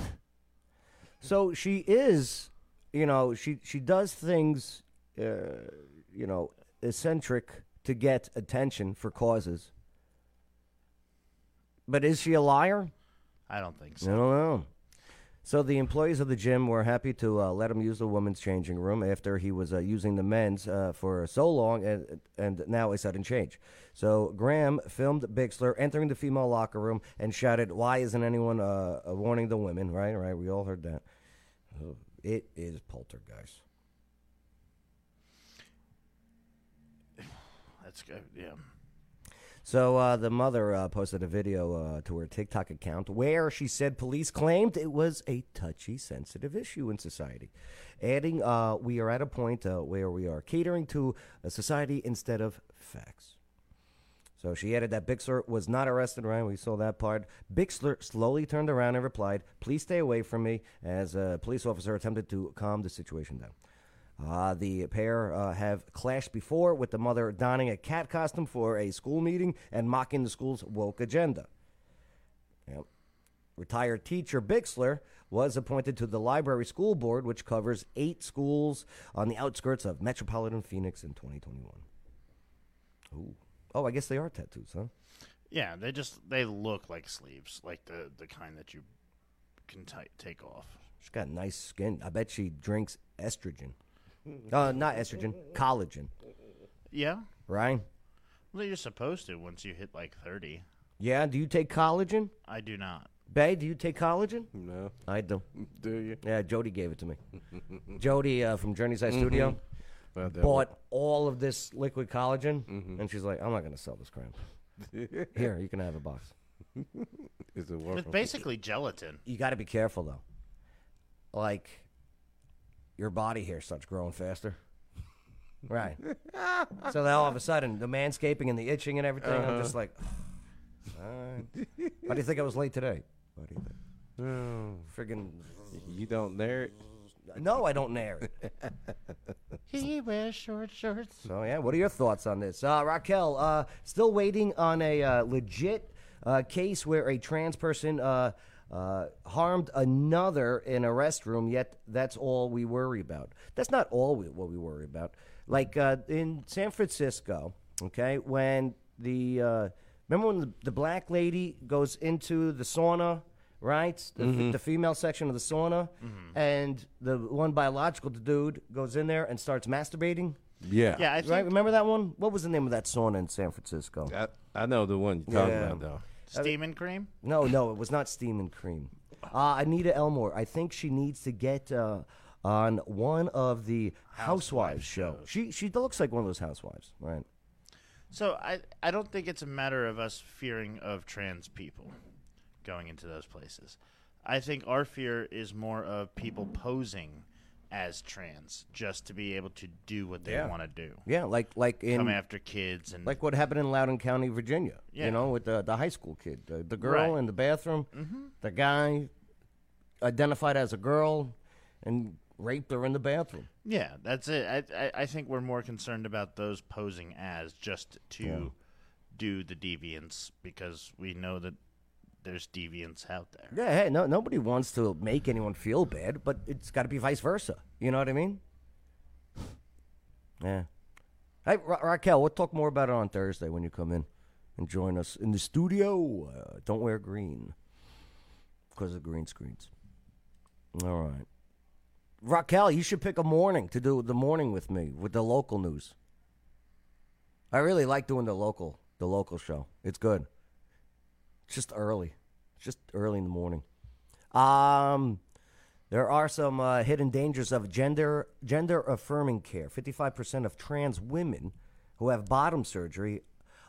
So she is, you know, she she does things, uh, you know, eccentric to get attention for causes. But is she a liar? I don't think so. I don't know. So the employees of the gym were happy to uh, let him use the women's changing room after he was uh, using the men's uh, for so long, and and now a sudden change. So Graham filmed Bixler entering the female locker room and shouted, "Why isn't anyone uh, warning the women?" Right, right. We all heard that. It is poltergeist. That's good. Yeah. So uh, the mother uh, posted a video uh, to her TikTok account where she said police claimed it was a touchy, sensitive issue in society, adding, uh, "We are at a point uh, where we are catering to a society instead of facts." So she added that Bixler was not arrested. Right, we saw that part. Bixler slowly turned around and replied, "Please stay away from me," as a police officer attempted to calm the situation down. Uh, the pair uh, have clashed before, with the mother donning a cat costume for a school meeting and mocking the school's woke agenda. Yep. Retired teacher Bixler was appointed to the Liberty school board, which covers eight schools on the outskirts of metropolitan Phoenix in 2021. Ooh. Oh, I guess they are tattoos, huh? Yeah, they just they look like sleeves, like the the kind that you can ti take off. She's got nice skin. I bet she drinks estrogen. Uh, not estrogen, collagen. Yeah. Right? Well, you're supposed to once you hit like 30. Yeah. Do you take collagen? I do not. Bay, do you take collagen? No. I do. Do you? Yeah, Jody gave it to me. Jody uh, from Journey's Eye Studio Well, that bought all of this liquid collagen, and she's like, "I'm not going to sell this crap. Here, you can have a box." Is it It's working? basically gelatin. You got to be careful though. Like, your body hair starts growing faster. Right. so then all of a sudden, the manscaping and the itching and everything, I'm just like, all right. Why do you think I was late today? Why do you think? Oh, Friggin' you don't dare it. No, I don't nair it. He wears short shorts. So yeah, what are your thoughts on this, uh, Raquel? Uh, still waiting on a uh, legit uh, case where a trans person uh, uh, harmed another in a restroom. Yet that's all we worry about. That's not all we, what we worry about. Like uh, in San Francisco, okay, when the uh, remember when the, the black lady goes into the sauna. Right, the, Mhm. the female section of the sauna, and the one biological dude goes in there and starts masturbating. Yeah. Yeah, I right. Remember that one? What was the name of that sauna in San Francisco? I, I know the one you're talking Yeah. about, though. Steam and cream? No, no, it was not Steam and Cream. Uh, Anita Elmore. I think she needs to get uh, on one of the Housewives show. She she looks like one of those housewives, right? So I I don't think it's a matter of us fearing of trans people going into those places. I think our fear is more of people posing as trans just to be able to do what they Yeah. want to do. Yeah, like like in come after kids and like what happened in Loudoun County, Virginia. Yeah. You know, with the the high school kid, the, the girl Right. in the bathroom, Mhm. the guy identified as a girl, and raped her in the bathroom. Yeah, that's it. I, I I think we're more concerned about those posing as just to do the deviance because we know that there's deviants out there. Yeah, hey, no, nobody wants to make anyone feel bad, but it's got to be vice versa. You know what I mean? Yeah. Hey, Ra- Raquel, we'll talk more about it on Thursday when you come in and join us in the studio. Uh, don't wear green because of green screens. All right. Raquel, you should pick a morning to do the morning with me with the local news. I really like doing the local the local show. It's good. It's just early. It's just early in the morning. Um, there are some uh, hidden dangers of gender gender affirming care. Fifty five percent of trans women who have bottom surgery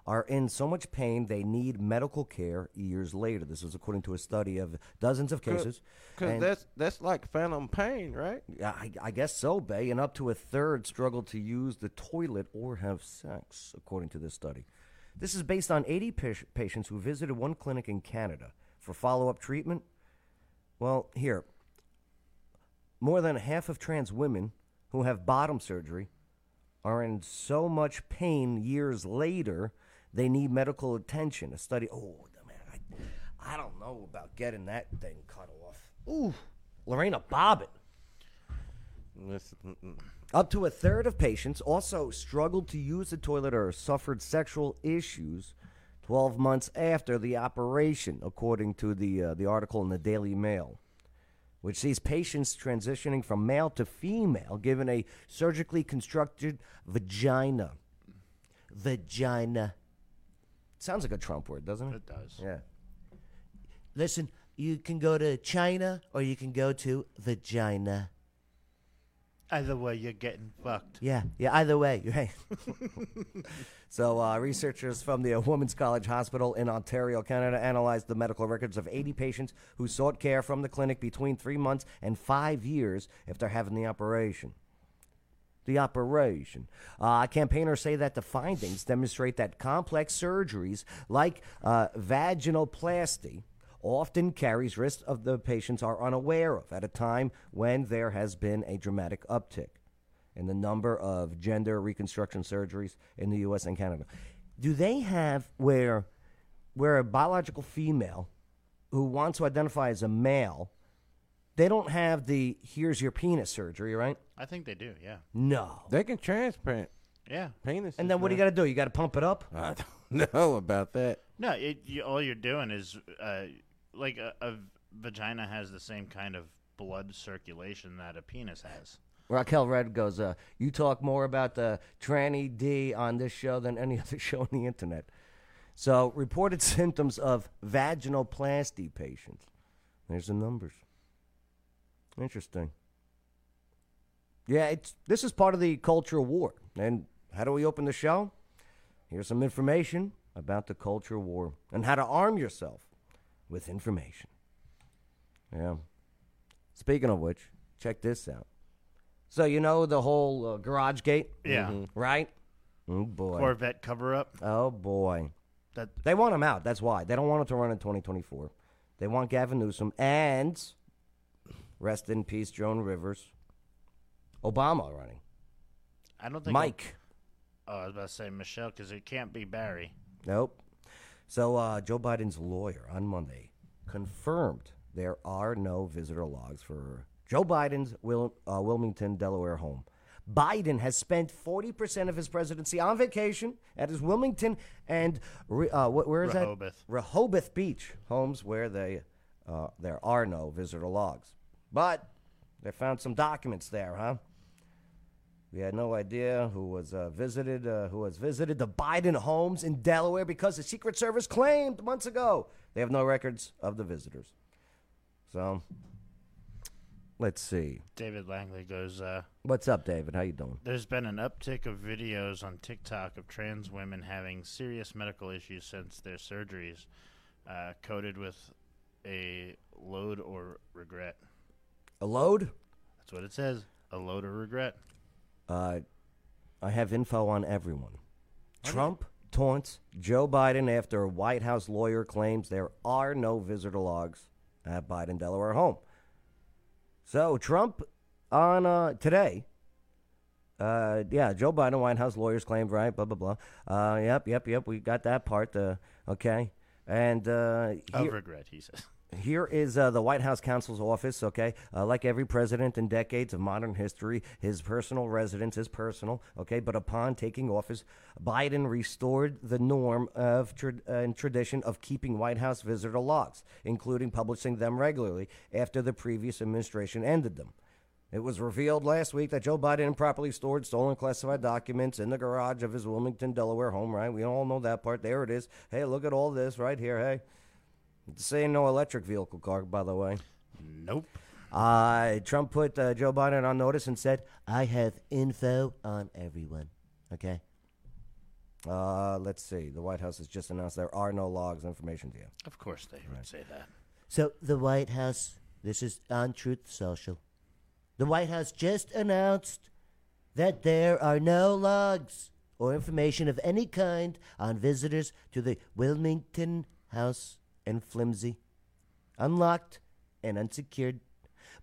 are in so much pain they need medical care years later. This is according to a study of dozens of cases. Because that's that's like phantom pain, right? yeah, I, I guess so, Bay. And up to a third struggle to use the toilet or have sex, according to this study. This is based on 80 pa- patients who visited one clinic in Canada for follow up treatment. Well, here, more than half of trans women who have bottom surgery are in so much pain years later they need medical attention. A study, oh, man, I, I don't know about getting that thing cut off. Ooh, Lorena Bobbitt. Listen. Up to a third of patients also struggled to use the toilet or suffered sexual issues 12 months after the operation, according to the, uh, the article in the Daily Mail, which sees patients transitioning from male to female given a surgically constructed vagina. Vagina. Sounds like a Trump word, doesn't it? It does. Yeah. Listen, you can go to China or you can go to vagina. Either way, you're getting fucked. Yeah, yeah. Either way, right. so, uh, researchers from the uh, Women's College Hospital in Ontario, Canada, analyzed the medical records of 80 patients who sought care from the clinic between three months and five years after having the operation. The operation. Uh, campaigners say that the findings demonstrate that complex surgeries like uh, vaginoplasty often carries risks of the patients are unaware of at a time when there has been a dramatic uptick in the number of gender reconstruction surgeries in the U.S. and Canada. Do they have where where a biological female who wants to identify as a male, they don't have the here's your penis surgery, right? I think they do. Yeah. No. They can transplant Yeah. penis. And then what do you got to do? You got to pump it up? I don't know about that. No, it, you, all you're doing is uh, like a, a vagina has the same kind of blood circulation that a penis has. Raquel Red goes, uh, You talk more about the tranny D on this show than any other show on the internet. So, reported symptoms of vaginoplasty patients. There's the numbers. Interesting. Yeah, it's this is part of the culture war. And how do we open the show? Here's some information about the culture war and how to arm yourself with information. Yeah. Speaking of which, check this out. So you know the whole uh, garage gate, Yeah. Mhm. right? Oh boy, Corvette cover up. Oh boy, That they want him out. That's why they don't want him to run in 2024. They want Gavin Newsom and rest in peace, Joan Rivers, Obama running. I don't think Mike. Oh, I was about to say Michelle because it can't be Barry. Nope. So uh, Joe Biden's lawyer on Monday confirmed there are no visitor logs for Joe Biden's Wil- uh, Wilmington, Delaware home. Biden has spent 40% of his presidency on vacation at his Wilmington and Re- uh, where is Rehoboth. that? Rehoboth Beach homes where they uh, there are no visitor logs. But they found some documents there, huh? We had no idea who was uh, visited, uh, who has visited the Biden homes in Delaware because the Secret Service claimed months ago they have no records of the visitors. So, let's see. David Langley goes, uh, What's up, David? How you doing? There's been an uptick of videos on TikTok of trans women having serious medical issues since their surgeries, uh, coded with a load or regret. A load? That's what it says. A load or regret. Uh, I have info on everyone. Trump taunts Joe Biden after a White House lawyer claims there are no visitor logs at Biden Delaware home. So Trump on uh, today. Uh, yeah, Joe Biden, White House lawyers claimed, right? Blah blah blah. Uh, yep, yep, yep. We got that part. Uh, okay, and uh, Of regret, he says. Here is uh, the White House counsel's office, okay? Uh, like every president in decades of modern history, his personal residence is personal, okay? But upon taking office, Biden restored the norm of tra- uh, and tradition of keeping White House visitor logs, including publishing them regularly after the previous administration ended them. It was revealed last week that Joe Biden improperly stored stolen classified documents in the garage of his Wilmington, Delaware home, right? We all know that part. There it is. Hey, look at all this right here. Hey. This ain't no electric vehicle car, by the way. Nope. Uh, Trump put uh, Joe Biden on notice and said, I have info on everyone. Okay? Uh, let's see. The White House has just announced there are no logs information to you. Of course they would say that. So, the White House, this is on Truth Social. The White House just announced that there are no logs or information of any kind on visitors to the Wilmington House and Flimsy. Unlocked and unsecured,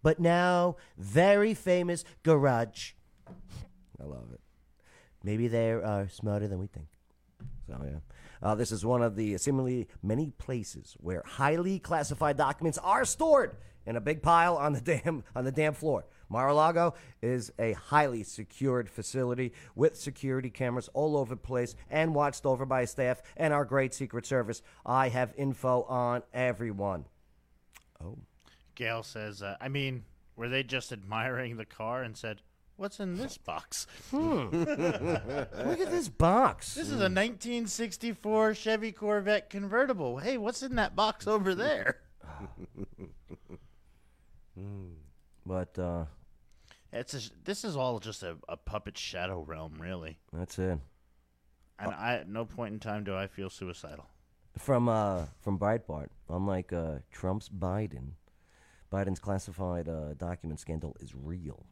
but now very famous garage. I love it. Maybe they are smarter than we think. So yeah, uh, this is one of the seemingly many places where highly classified documents are stored in a big pile on the dam on the dam floor. Mar-a-Lago is a highly secured facility with security cameras all over the place and watched over by staff and our great Secret Service. I have info on everyone. Oh, Gail says, uh, I mean, were they just admiring the car and said, What's in this box? Hmm. Look at this box. This is a 1964 Chevy Corvette convertible. Hey, what's in that box over there? but uh, It's a, this is all just a, a puppet shadow realm, really. that's it. And I, at no point in time do I feel suicidal. From uh, from Breitbart, unlike uh, Trump's Biden, Biden's classified uh, document scandal is real.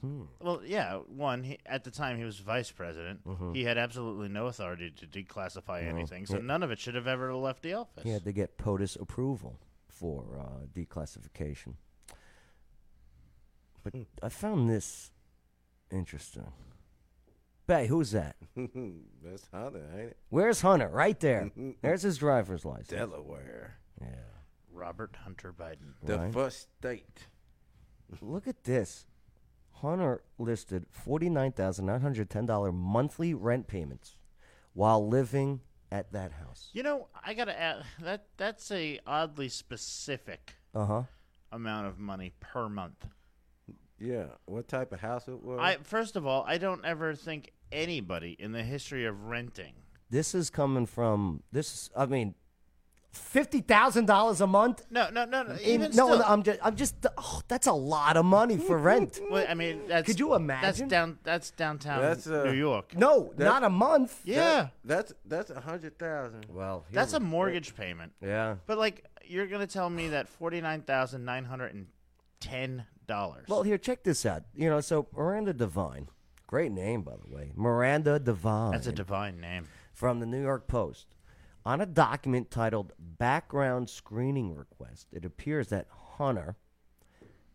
Hmm. Well, yeah. One, he, at the time he was vice president, Mhm. he had absolutely no authority to declassify No. anything, so Yeah. none of it should have ever left the office. He had to get POTUS approval for uh, declassification. But I found this interesting. Bay, who's that? That's Hunter, ain't it? Where's Hunter? Right there. There's his driver's license. Delaware. Yeah. Robert Hunter Biden. The Right. first state. Look at this. Hunter listed $49,910 monthly rent payments while living at that house. You know, I gotta add that that's a oddly specific Uh huh. amount of money per month. Yeah. What type of house it was? I first of all, I don't ever think anybody in the history of renting. This is coming from this. Is, I mean, fifty thousand dollars a month. No, no, no, no. In- Even no, still, I'm just, I'm just. Oh, that's a lot of money for rent. Well, I mean, that's Could you imagine? That's down. That's downtown That's, uh, New York. No, That- not a month. Yeah, That's that's a hundred thousand. Well, that's a mortgage payment. yeah. But like, you're gonna tell me that forty nine thousand nine hundred and ten dollars. Well, here, check this out. You know, so Miranda Devine, great name by the way, Miranda Devine. that's a divine name. from the New York Post. On a document titled Background Screening Request, it appears that Hunter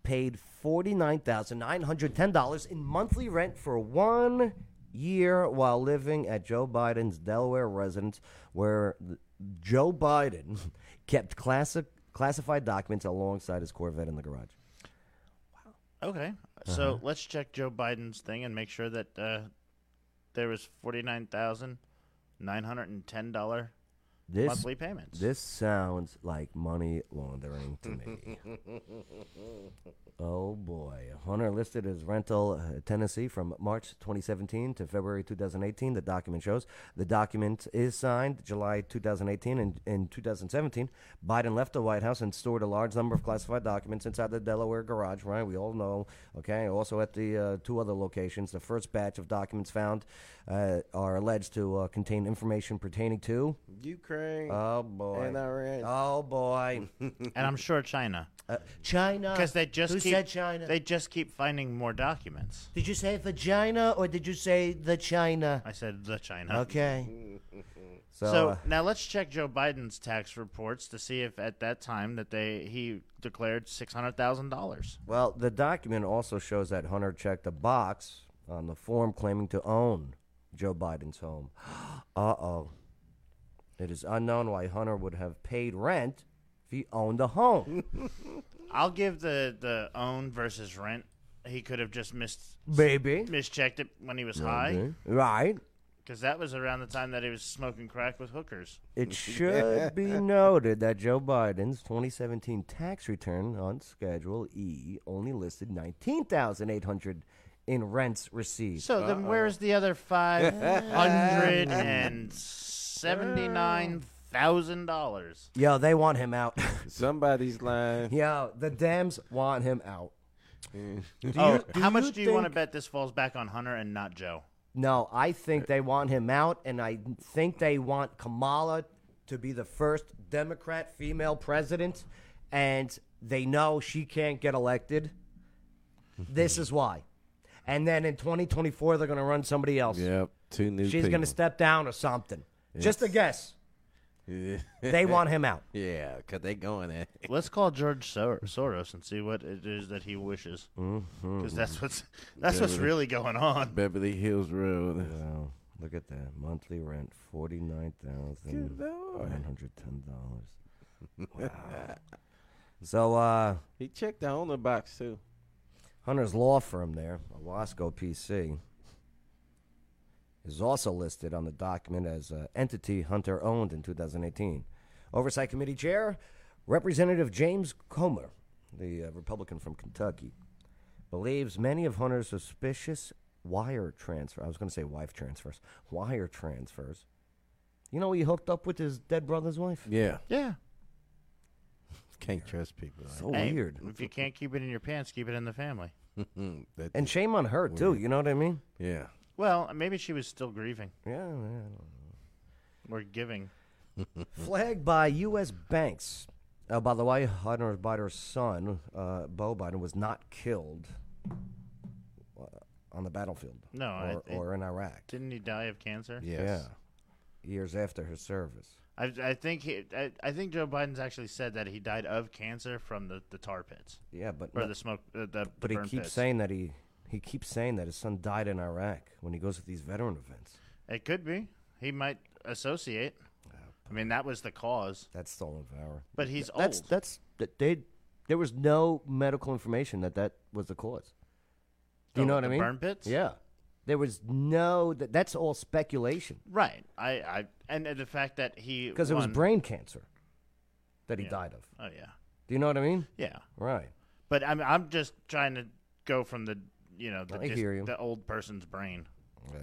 paid $49,910 in monthly rent for one year while living at Joe Biden's Delaware residence, where Joe Biden kept classic, classified documents alongside his Corvette in the garage. Okay, Uh-huh. so let's check Joe Biden's thing and make sure that uh, there was forty nine thousand nine hundred and ten dollar This, monthly payments. This sounds like money laundering to me. oh boy. Hunter listed his rental uh, Tennessee from March 2017 to February 2018. The document shows the document is signed July 2018 and in 2017. Biden left the White House and stored a large number of classified documents inside the Delaware garage, right? We all know. Okay. Also at the uh, two other locations. The first batch of documents found uh, are alleged to uh, contain information pertaining to Ukraine. Oh boy. And Iran. Oh boy. and I'm sure China, Uh, China. because they just Who keep said China? they just keep finding more documents. did you say vagina or did you say the China? I said the China. Okay. So, So uh, now let's check Joe Biden's tax reports to see if at that time that they he declared six hundred thousand dollars. well, the document also shows that Hunter checked a box on the form claiming to own Joe Biden's home. uh oh. It is unknown why Hunter would have paid rent if he owned a home. I'll give the the own versus rent. He could have just missed Baby. mischecked it when he was high, Right. because that was around the time that he was smoking crack with hookers. It should be noted that Joe Biden's 2017 tax return on Schedule E only listed 19,800 in rents received. So then, where's the other five hundred and seventy nine thousand dollars? Yo, they want him out. Somebody's lying. Yo, the Dems want him out. Oh, do how much do you oh, want to think- bet this falls back on Hunter and not Joe? No, I think they want him out, and I think they want Kamala to be the first Democrat female president, and they know she can't get elected. this is why. And then in 2024, they're going to run somebody else. Yep. Two new She's people. going to step down or something. Just a guess. They want him out. Yeah, because they going at it. Let's call George Sor- Soros and see what it is that he wishes, because that's what's that's what's really going on. Beverly Hills Road. Wow, look at that. Monthly rent $49,910. Wow. so, uh, He checked the owner box too. Hunter's law firm there, Owasco PC, is also listed on the document as an entity Hunter owned in 2018. Oversight Committee Chair, Representative James Comer, the uh, Republican from Kentucky, believes many of Hunter's suspicious wire transfer. I was going to say wife transfers. Wire transfers. You know he hooked up with his dead brother's wife? Yeah. Yeah. Can't trust people. Like So Hey, weird. If you can't keep it in your pants, keep it in the family. that. And shame on her, too. You know what I mean? yeah. Well, maybe she was still grieving Yeah, yeah. or giving. Flagged by U.S. banks. Uh, by the way, Hunter Biden's son, uh, Beau Biden, was not killed uh, on the battlefield No, or, I- it- or in Iraq. Didn't he die of cancer? Yes. Yeah, years after his service. I, I think he, I, I think Joe Biden's actually said that he died of cancer from the, the tar pits Yeah, but or no- the smoke. Uh, the, but the he burn keeps pits. saying that he he keeps saying that his son died in Iraq when he goes to these veteran events. it could be. He might associate. I mean, that was the cause. That's stolen valor. But he's that's old. that's that they. There was no medical information that that was the cause. Do you Oh, know what I mean? burn pits? Yeah, there was no. That, that's all speculation. Right. I, I and the fact that he because it was brain cancer that he Yeah. died of. Oh yeah, Do you know what I mean? yeah. Right. But I'm I'm just trying to go from the you know the I hear you. the old person's brain. Yeah.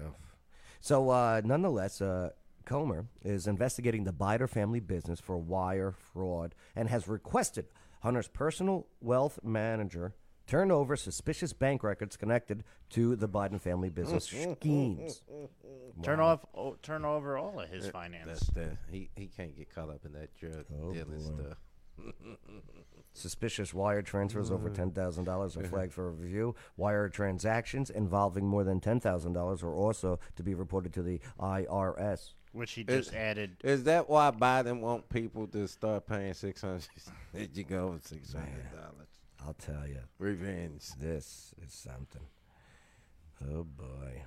So, uh, nonetheless, uh, Comer is investigating the Biden family business for wire fraud and has requested Hunter's personal wealth manager turn over suspicious bank records connected to the Biden family business schemes. Turn off oh, turn over all of his finance. That's the he. He can't get caught up in that drug Oh, dealing boy. stuff. Suspicious wire transfers over $10,000 are flagged for review. Wire transactions involving more than $10,000 are also to be reported to the IRS. which he just added. Is that why Biden want people to start paying six hundred? Did you go over six hundred dollars? I'll tell you, Revenge. this is something. Oh boy.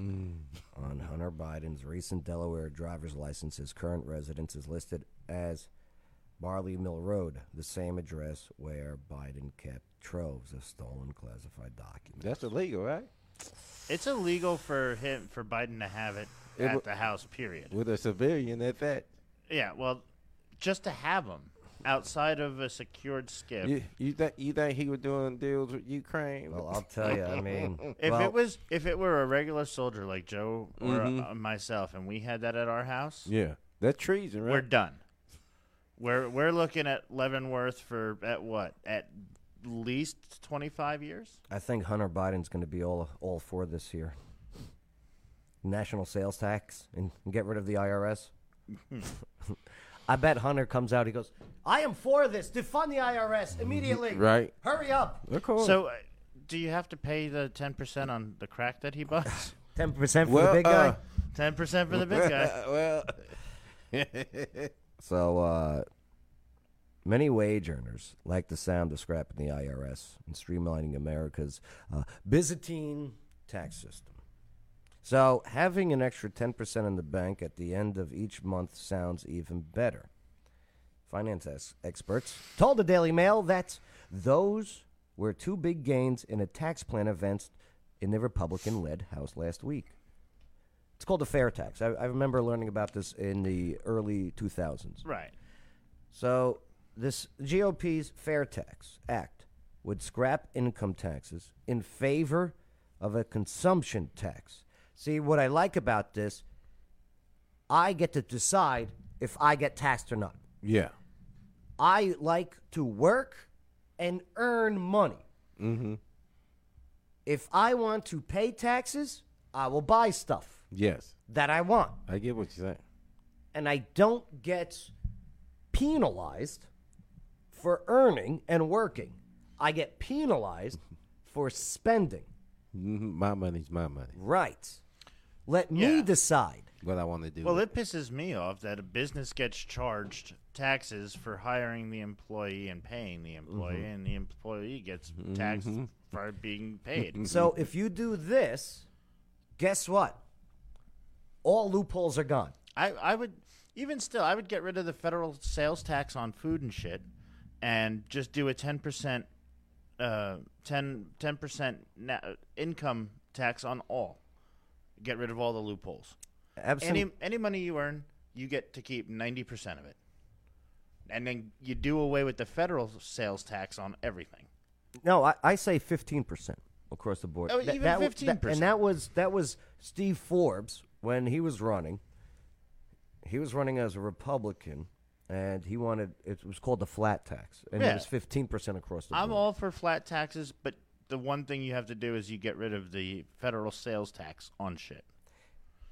Mm. On Hunter Biden's recent Delaware driver's license, his current residence is listed as Barley Mill Road, the same address where Biden kept troves of stolen classified documents. That's illegal, right? It's illegal for him for Biden to have it It at wa- the House. Period. With a civilian at that. Yeah. Well, just to have them outside of a secured SCIF. You you think you think he was doing deals with Ukraine? Well, I'll tell you, I mean, If well, it was if it were a regular soldier like Joe or uh, myself, and we had that at our house, yeah, that's treason, right? we're done. We're we're looking at Leavenworth for at what at least twenty five years. I think Hunter Biden's going to be all all for this year. National sales tax and get rid of the IRS. I bet Hunter comes out. He goes, "I am for this. Defund the IRS immediately. Right. Hurry up. Of course. So, uh, do you have to pay the ten percent on the crack that he buys? Ten percent for Well, the big guy." uh, Ten percent for the big guy. well, So, uh, many wage earners like the sound of scrapping the IRS and streamlining America's uh, Byzantine tax system. So, having an extra 10% in the bank at the end of each month sounds even better. Finance ex- experts told the Daily Mail that those were two big gains in a tax plan event in the Republican led House last week. It's called a fair tax. I, I remember learning about this in the early 2000s. Right. So, this GOP's Fair Tax Act would scrap income taxes in favor of a consumption tax. See, what I like about this, I get to decide if I get taxed or not. yeah. I like to work and earn money. Mm-hmm. If I want to pay taxes, I will buy stuff Yes, that I want. I get what you're saying. and I don't get penalized for earning and working. I get penalized for spending. Mhm, My money's my money. Right. Let me Yeah. decide. What I want to do. Well, with it pisses me off that a business gets charged taxes for hiring the employee and paying the employee, and the employee gets taxed for being paid. So if you do this, guess what? All loopholes are gone. I, I would even still I would get rid of the federal sales tax on food and shit, and just do a ten percent, uh, 10 percent na- income tax on all. Get rid of all the loopholes. Absolutely. Any any money you earn, you get to keep ninety percent of it, and then you do away with the federal sales tax on everything. No, I, I say fifteen percent across the board. Oh, Th- even that 15%. that- and that was that was Steve Forbes when he was running. He was running as a Republican, and he wanted it was called the flat tax, and it Yeah. was fifteen percent across the board. I'm all for flat taxes, but the one thing you have to do is you get rid of the federal sales tax on shit.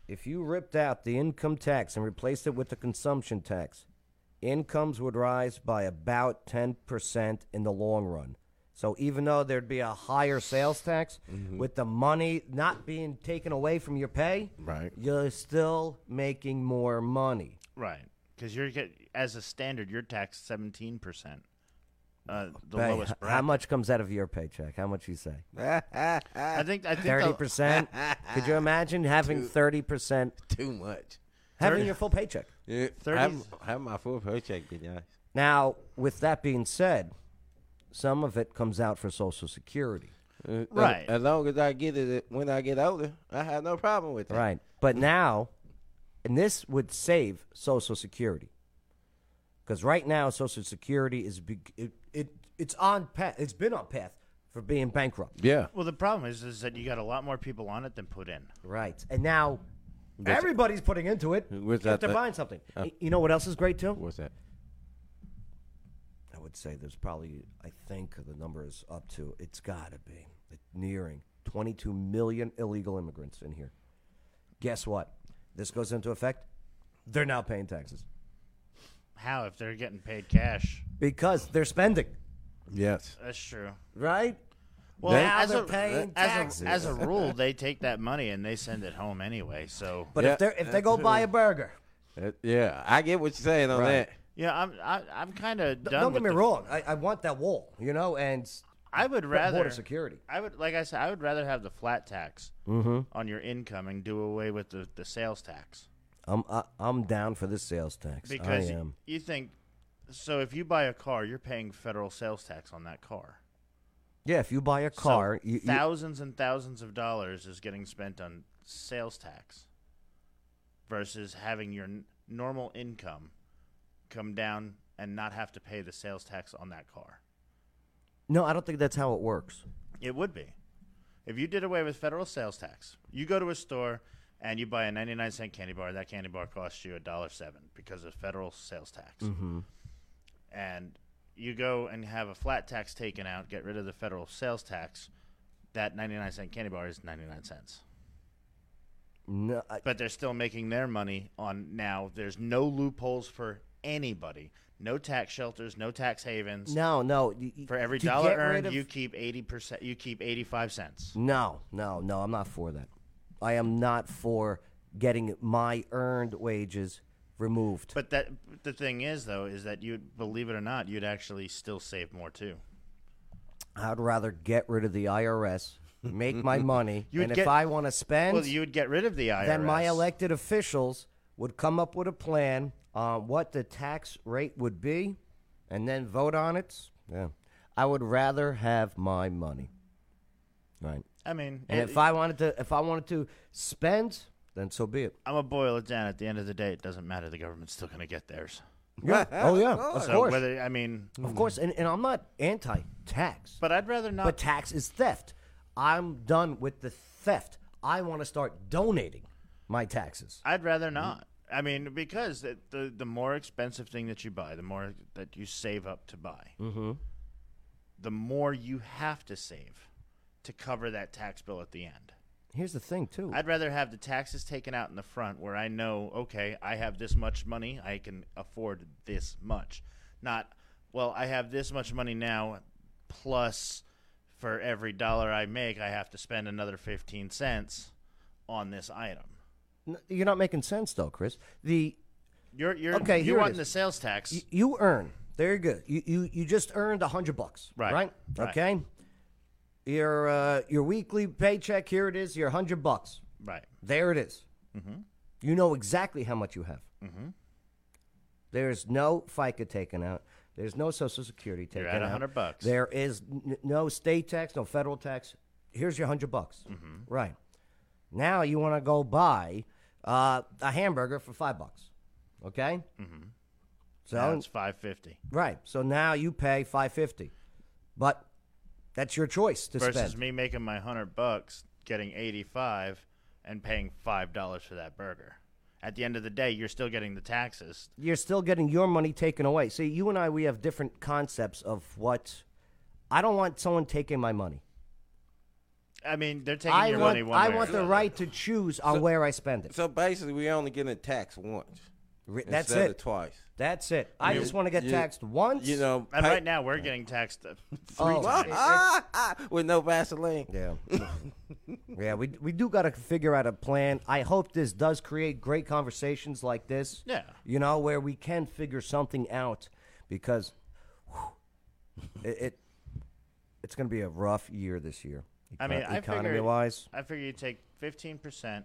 If you ripped out the income tax and replaced it with the consumption tax, incomes would rise by about 10% in the long run. So even though there'd be a higher sales tax, with the money not being taken away from your pay, Right. you're still making more money. Right, because you're get as a standard, you're taxed seventeen percent. Uh, the Hey, lowest bracket. how much comes out of your paycheck? How much you say? I think I think thirty percent. Could you imagine having thirty percent Too much. having your full paycheck? Yeah, 30 have, have my full paycheck be nice. Now, with that being said, some of it comes out for Social Security. Uh, Right. As, long as I get it when I get older, I have no problem with that. Right. But now, and this would save Social Security. Because right now, Social Security is beg- it, it it's on path. It's been on path for being bankrupt. Yeah. Well, the problem is, is that you got a lot more people on it than put in. Right. And now What's- everybody's putting into it What's if that they're the- buying something. uh, you know what else is great too? What's that? I would say there's probably I think the number is up to it's got to be nearing 22 million illegal immigrants in here. Guess what? This goes into effect. They're now paying taxes How if they're getting paid cash? because they're spending. Yes. That's true. Right? Well, Now as a, paying as taxes. a as a rule, they take that money and they send it home anyway. So, But Yeah, if they if they go buy a burger, Uh, yeah, I get what you're saying on Right. that. Yeah, I'm I, I'm kind of done. Don't get me the- wrong. I, I want that wall, you know, and I would rather border security. I would, like I said, I would rather have the flat tax Mhm. on your income and do away with the, the sales tax I'm I, I'm down for the sales tax. because I y- am. you think. So if you buy a car, you're paying federal sales tax on that car. Yeah, if you buy a car, you, you, thousands and thousands of dollars is getting spent on sales tax versus having your n- normal income come down and not have to pay the sales tax on that car. no, I don't think that's how it works. It would be. If you did away with federal sales tax, you go to a store and you buy a 99 cent candy bar, that candy bar costs you a dollar seven because of federal sales tax. Mhm. And you go and have a flat tax taken out, get rid of the federal sales tax, that 99 cent candy bar is 99 cents. No, I, But they're still making their money on now. There's no loopholes for anybody. No tax shelters, no tax havens. no, no. For every to dollar get rid earned, of- you keep 80%, you keep 85 cents. No, no, no. I'm not for that. I am not for getting my earned wages removed. But that the thing is though is that you believe it or not, you'd actually still save more too. I'd rather get rid of the IRS, make my money, and get- if I want to spend, Well, you would get rid of the IRS. then my elected officials would come up with a plan on what the tax rate would be, and then vote on it. Yeah, I would rather have my money. Right. I mean, And it- if I wanted to, if I wanted to spend, then so be it. I'm gonna boil it down. At the end of the day, it doesn't matter. The government's still gonna get theirs. Yeah. oh yeah. Of so course. whether I mean, Of course, and, and I'm not anti-tax, but I'd rather not. but tax is theft. I'm done with the theft. I want to start donating my taxes. I'd rather not. I mean, because the, the the more expensive thing that you buy, the more that you save up to buy, Mm-hmm. the more you have to save to cover that tax bill at the end. Here's the thing, too. I'd rather have the taxes taken out in the front where I know, okay, I have this much money, I can afford this much. Not, well, I have this much money now, plus for every dollar I make, I have to spend another 15 cents on this item. You're not making sense, though, Chris. The You're, you're, Okay, it wanting the sales tax. you, you earn. There you go. You you you just earned a hundred bucks. Right, Right. right. Okay. Your uh, your weekly paycheck. Here it is. Your hundred bucks. right. There it is. Mhm. You know exactly how much you have. Mhm. There's no FICA taken out. There's no Social Security taken out. You're at out. 100 bucks. There is n- no state tax, no federal tax. Here's your hundred bucks. Mm-hmm. Right. Now you want to go buy uh, a hamburger for five bucks. Okay. Mm-hmm. So Now it's 550 right. So now you pay five fifty, but that's your choice to versus spend. Versus me making my 100 bucks, getting 85 and paying $5 for that burger. At the end of the day, you're still getting the taxes. You're still getting your money taken away. See, you and I, we have different concepts of what. I don't want someone taking my money. I mean, they're taking I your want, money one I way or want the another. right to choose on where I spend it. So basically, we only getting taxed once. Re- That's instead it. Of twice. That's it. I You- just want to get you- taxed once. You know, And pay- right now, we're getting taxed uh, three Oh, times. it- Ah, ah, with no Vaseline. Yeah. yeah, we, we do got to figure out a plan. I hope this does create great conversations like this. Yeah. You know, where we can figure something out because whew, it, it it's going to be a rough year this year. I mean, I economy figure, wise. I figure you take 15%,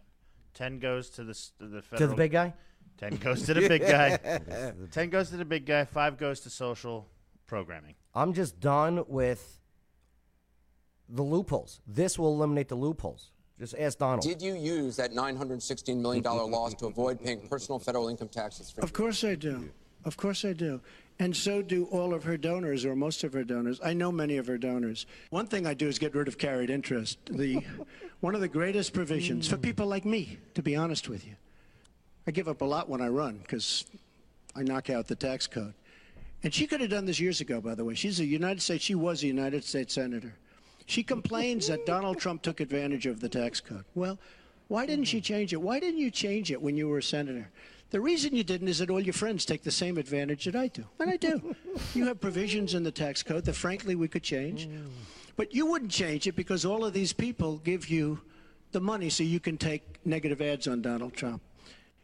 10 goes to the, s- to the To the big guy? 10 goes to the big guy. 10 goes to the big guy, 5 goes to social programming. I'm just done with the loopholes. This will eliminate the loopholes. Just ask Donald. Did you use that $916 million loss to avoid paying personal federal income taxes? For Of course I do. Of course I do. And so do all of her donors, or most of her donors. I know many of her donors. One thing I do is get rid of carried interest. The, one of the greatest provisions for mm. people like me, to be honest with you. I give up a lot when I run because I knock out the tax code. And she could have done this years ago, by the way. She's a United States, she was a United States Senator. She complains that Donald Trump took advantage of the tax code. Well, why didn't she mm-hmm. change it? Why didn't you change it when you were a senator? The reason you didn't is that all your friends take the same advantage that I do. And I do. you have provisions in the tax code that, frankly, we could change. But you wouldn't change it because all of these people give you the money so you can take negative ads on Donald Trump.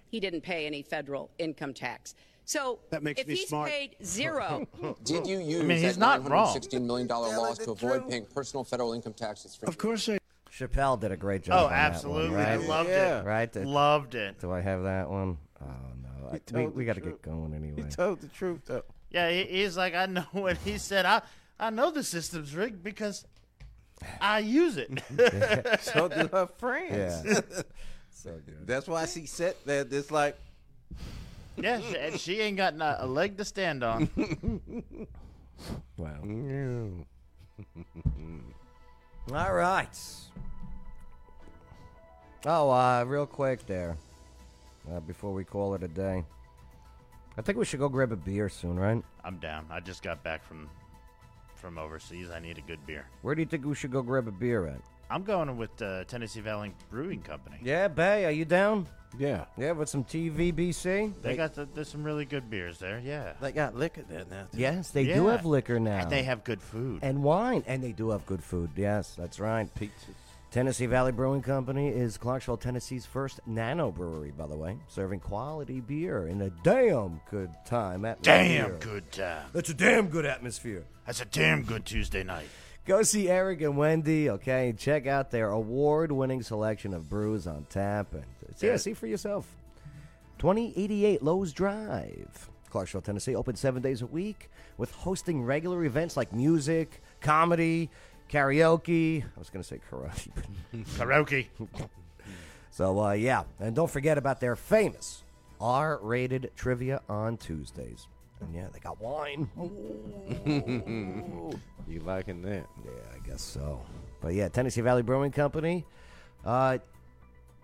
he didn't pay any federal income tax. So That makes if me he's smart. paid zero, Did you use I mean, he's that not $916 million loss to avoid paying personal federal income taxes? Of course I. Chappelle did a great job. Oh, on that one, absolutely. right? I loved Yeah. it. Right? Did- Loved it. Do I have that one? Oh no, I, we, we got to get going anyway. He told the truth though. Yeah, he, he's like, I know what he said. I I know the system's rigged because I use it. so do her friends. Yeah. so good. That's why she said that. It's like yeah, she, and she ain't got not a leg to stand on. Wow. All right. Oh, uh, real quick there, uh, before we call it a day. I think we should go grab a beer soon, right? I'm down. I just got back from from overseas. I need a good beer. Where do you think we should go grab a beer at? I'm going with uh, Tennessee Valley Brewing Company. Yeah, Bay, are you down? yeah. Yeah, with some TVBC. They got the, there's some really good beers there. Yeah, They got liquor there now. too. Yes, they do Yeah. have liquor now. and they have good food. and wine, and they do have good food. Yes, that's right. Pizzas. Tennessee Valley Brewing Company is Clarksville, Tennessee's first nano brewery, by the way, serving quality beer in a damn good time atmosphere. damn good time. That's a damn good atmosphere. That's a damn good Tuesday night. Go see Eric and Wendy, okay? Check out their award-winning selection of brews on tap, and yeah, Yeah. see for yourself. 2088 Lowe's Drive, Clarksville, Tennessee, open seven days a week with hosting regular events like music, comedy, karaoke. I was going to say karate, but Karaoke. so uh, yeah, and don't forget about their famous R-rated trivia on Tuesdays. And yeah, they got wine. You liking that? Yeah, I guess so. But yeah, Tennessee Valley Brewing Company, uh,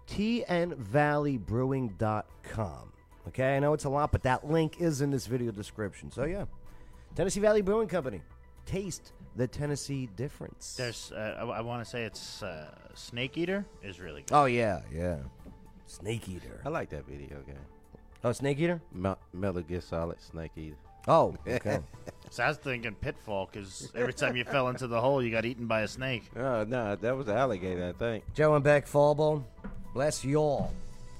tnvalleybrewing.com. Okay, I know it's a lot, but that link is in this video description. So yeah, Tennessee Valley Brewing Company. Taste the Tennessee difference. There's, uh, I, want to say it's uh, Snake Eater is really good. oh yeah, yeah. Snake Eater. I like that video game. Oh, Snake Eater. Mel- Metal Gear Solid Snake Eater. Oh, okay. So I was thinking Pitfall because every time you fell into the hole, you got eaten by a snake. Oh no, that was an alligator, I think. Joe and Beck Fallball. Bless you all.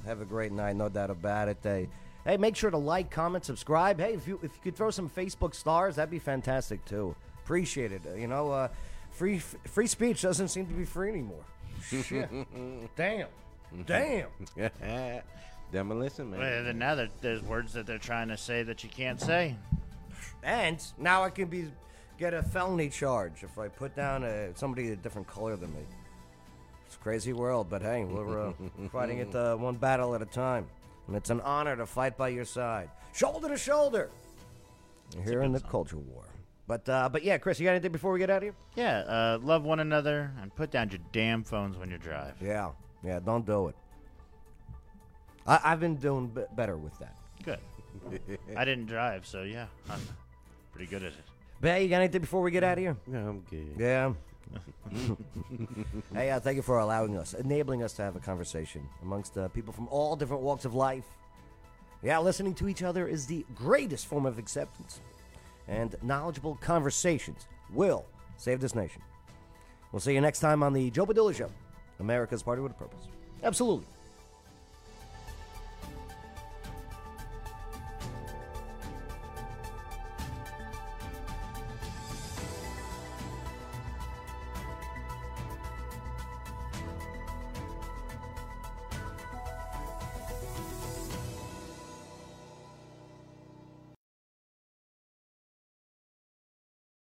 Have a great night, no doubt about it. They, hey, make sure to like, comment, subscribe. Hey, if you if you could throw some Facebook stars, that'd be fantastic too. Appreciate it. Uh, you know, uh, free free speech doesn't seem to be free anymore. Shit. Damn. Damn. Demolition man. Well, now there, there's words that they're trying to say that you can't say. And now I can be get a felony charge if I put down a, somebody a different color than me. It's a crazy world, but hey, we're uh, fighting it uh, one battle at a time, and it's an honor to fight by your side, shoulder to shoulder. Here in the culture war. But uh, but yeah, Chris, you got anything before we get out of here? Yeah, uh, love one another and put down your damn phones when you drive. Yeah, yeah, don't do it. I, I've been doing b- better with that. Good. I didn't drive, so yeah, I'm pretty good at it. Bay, you got anything before we get out of here? Yeah, I'm good. Yeah. hey, uh, thank you for allowing us, enabling us to have a conversation amongst uh, people from all different walks of life. Yeah, listening to each other is the greatest form of acceptance, and knowledgeable conversations will save this nation. We'll see you next time on the Joe Padula Show, America's Party with a Purpose. Absolutely.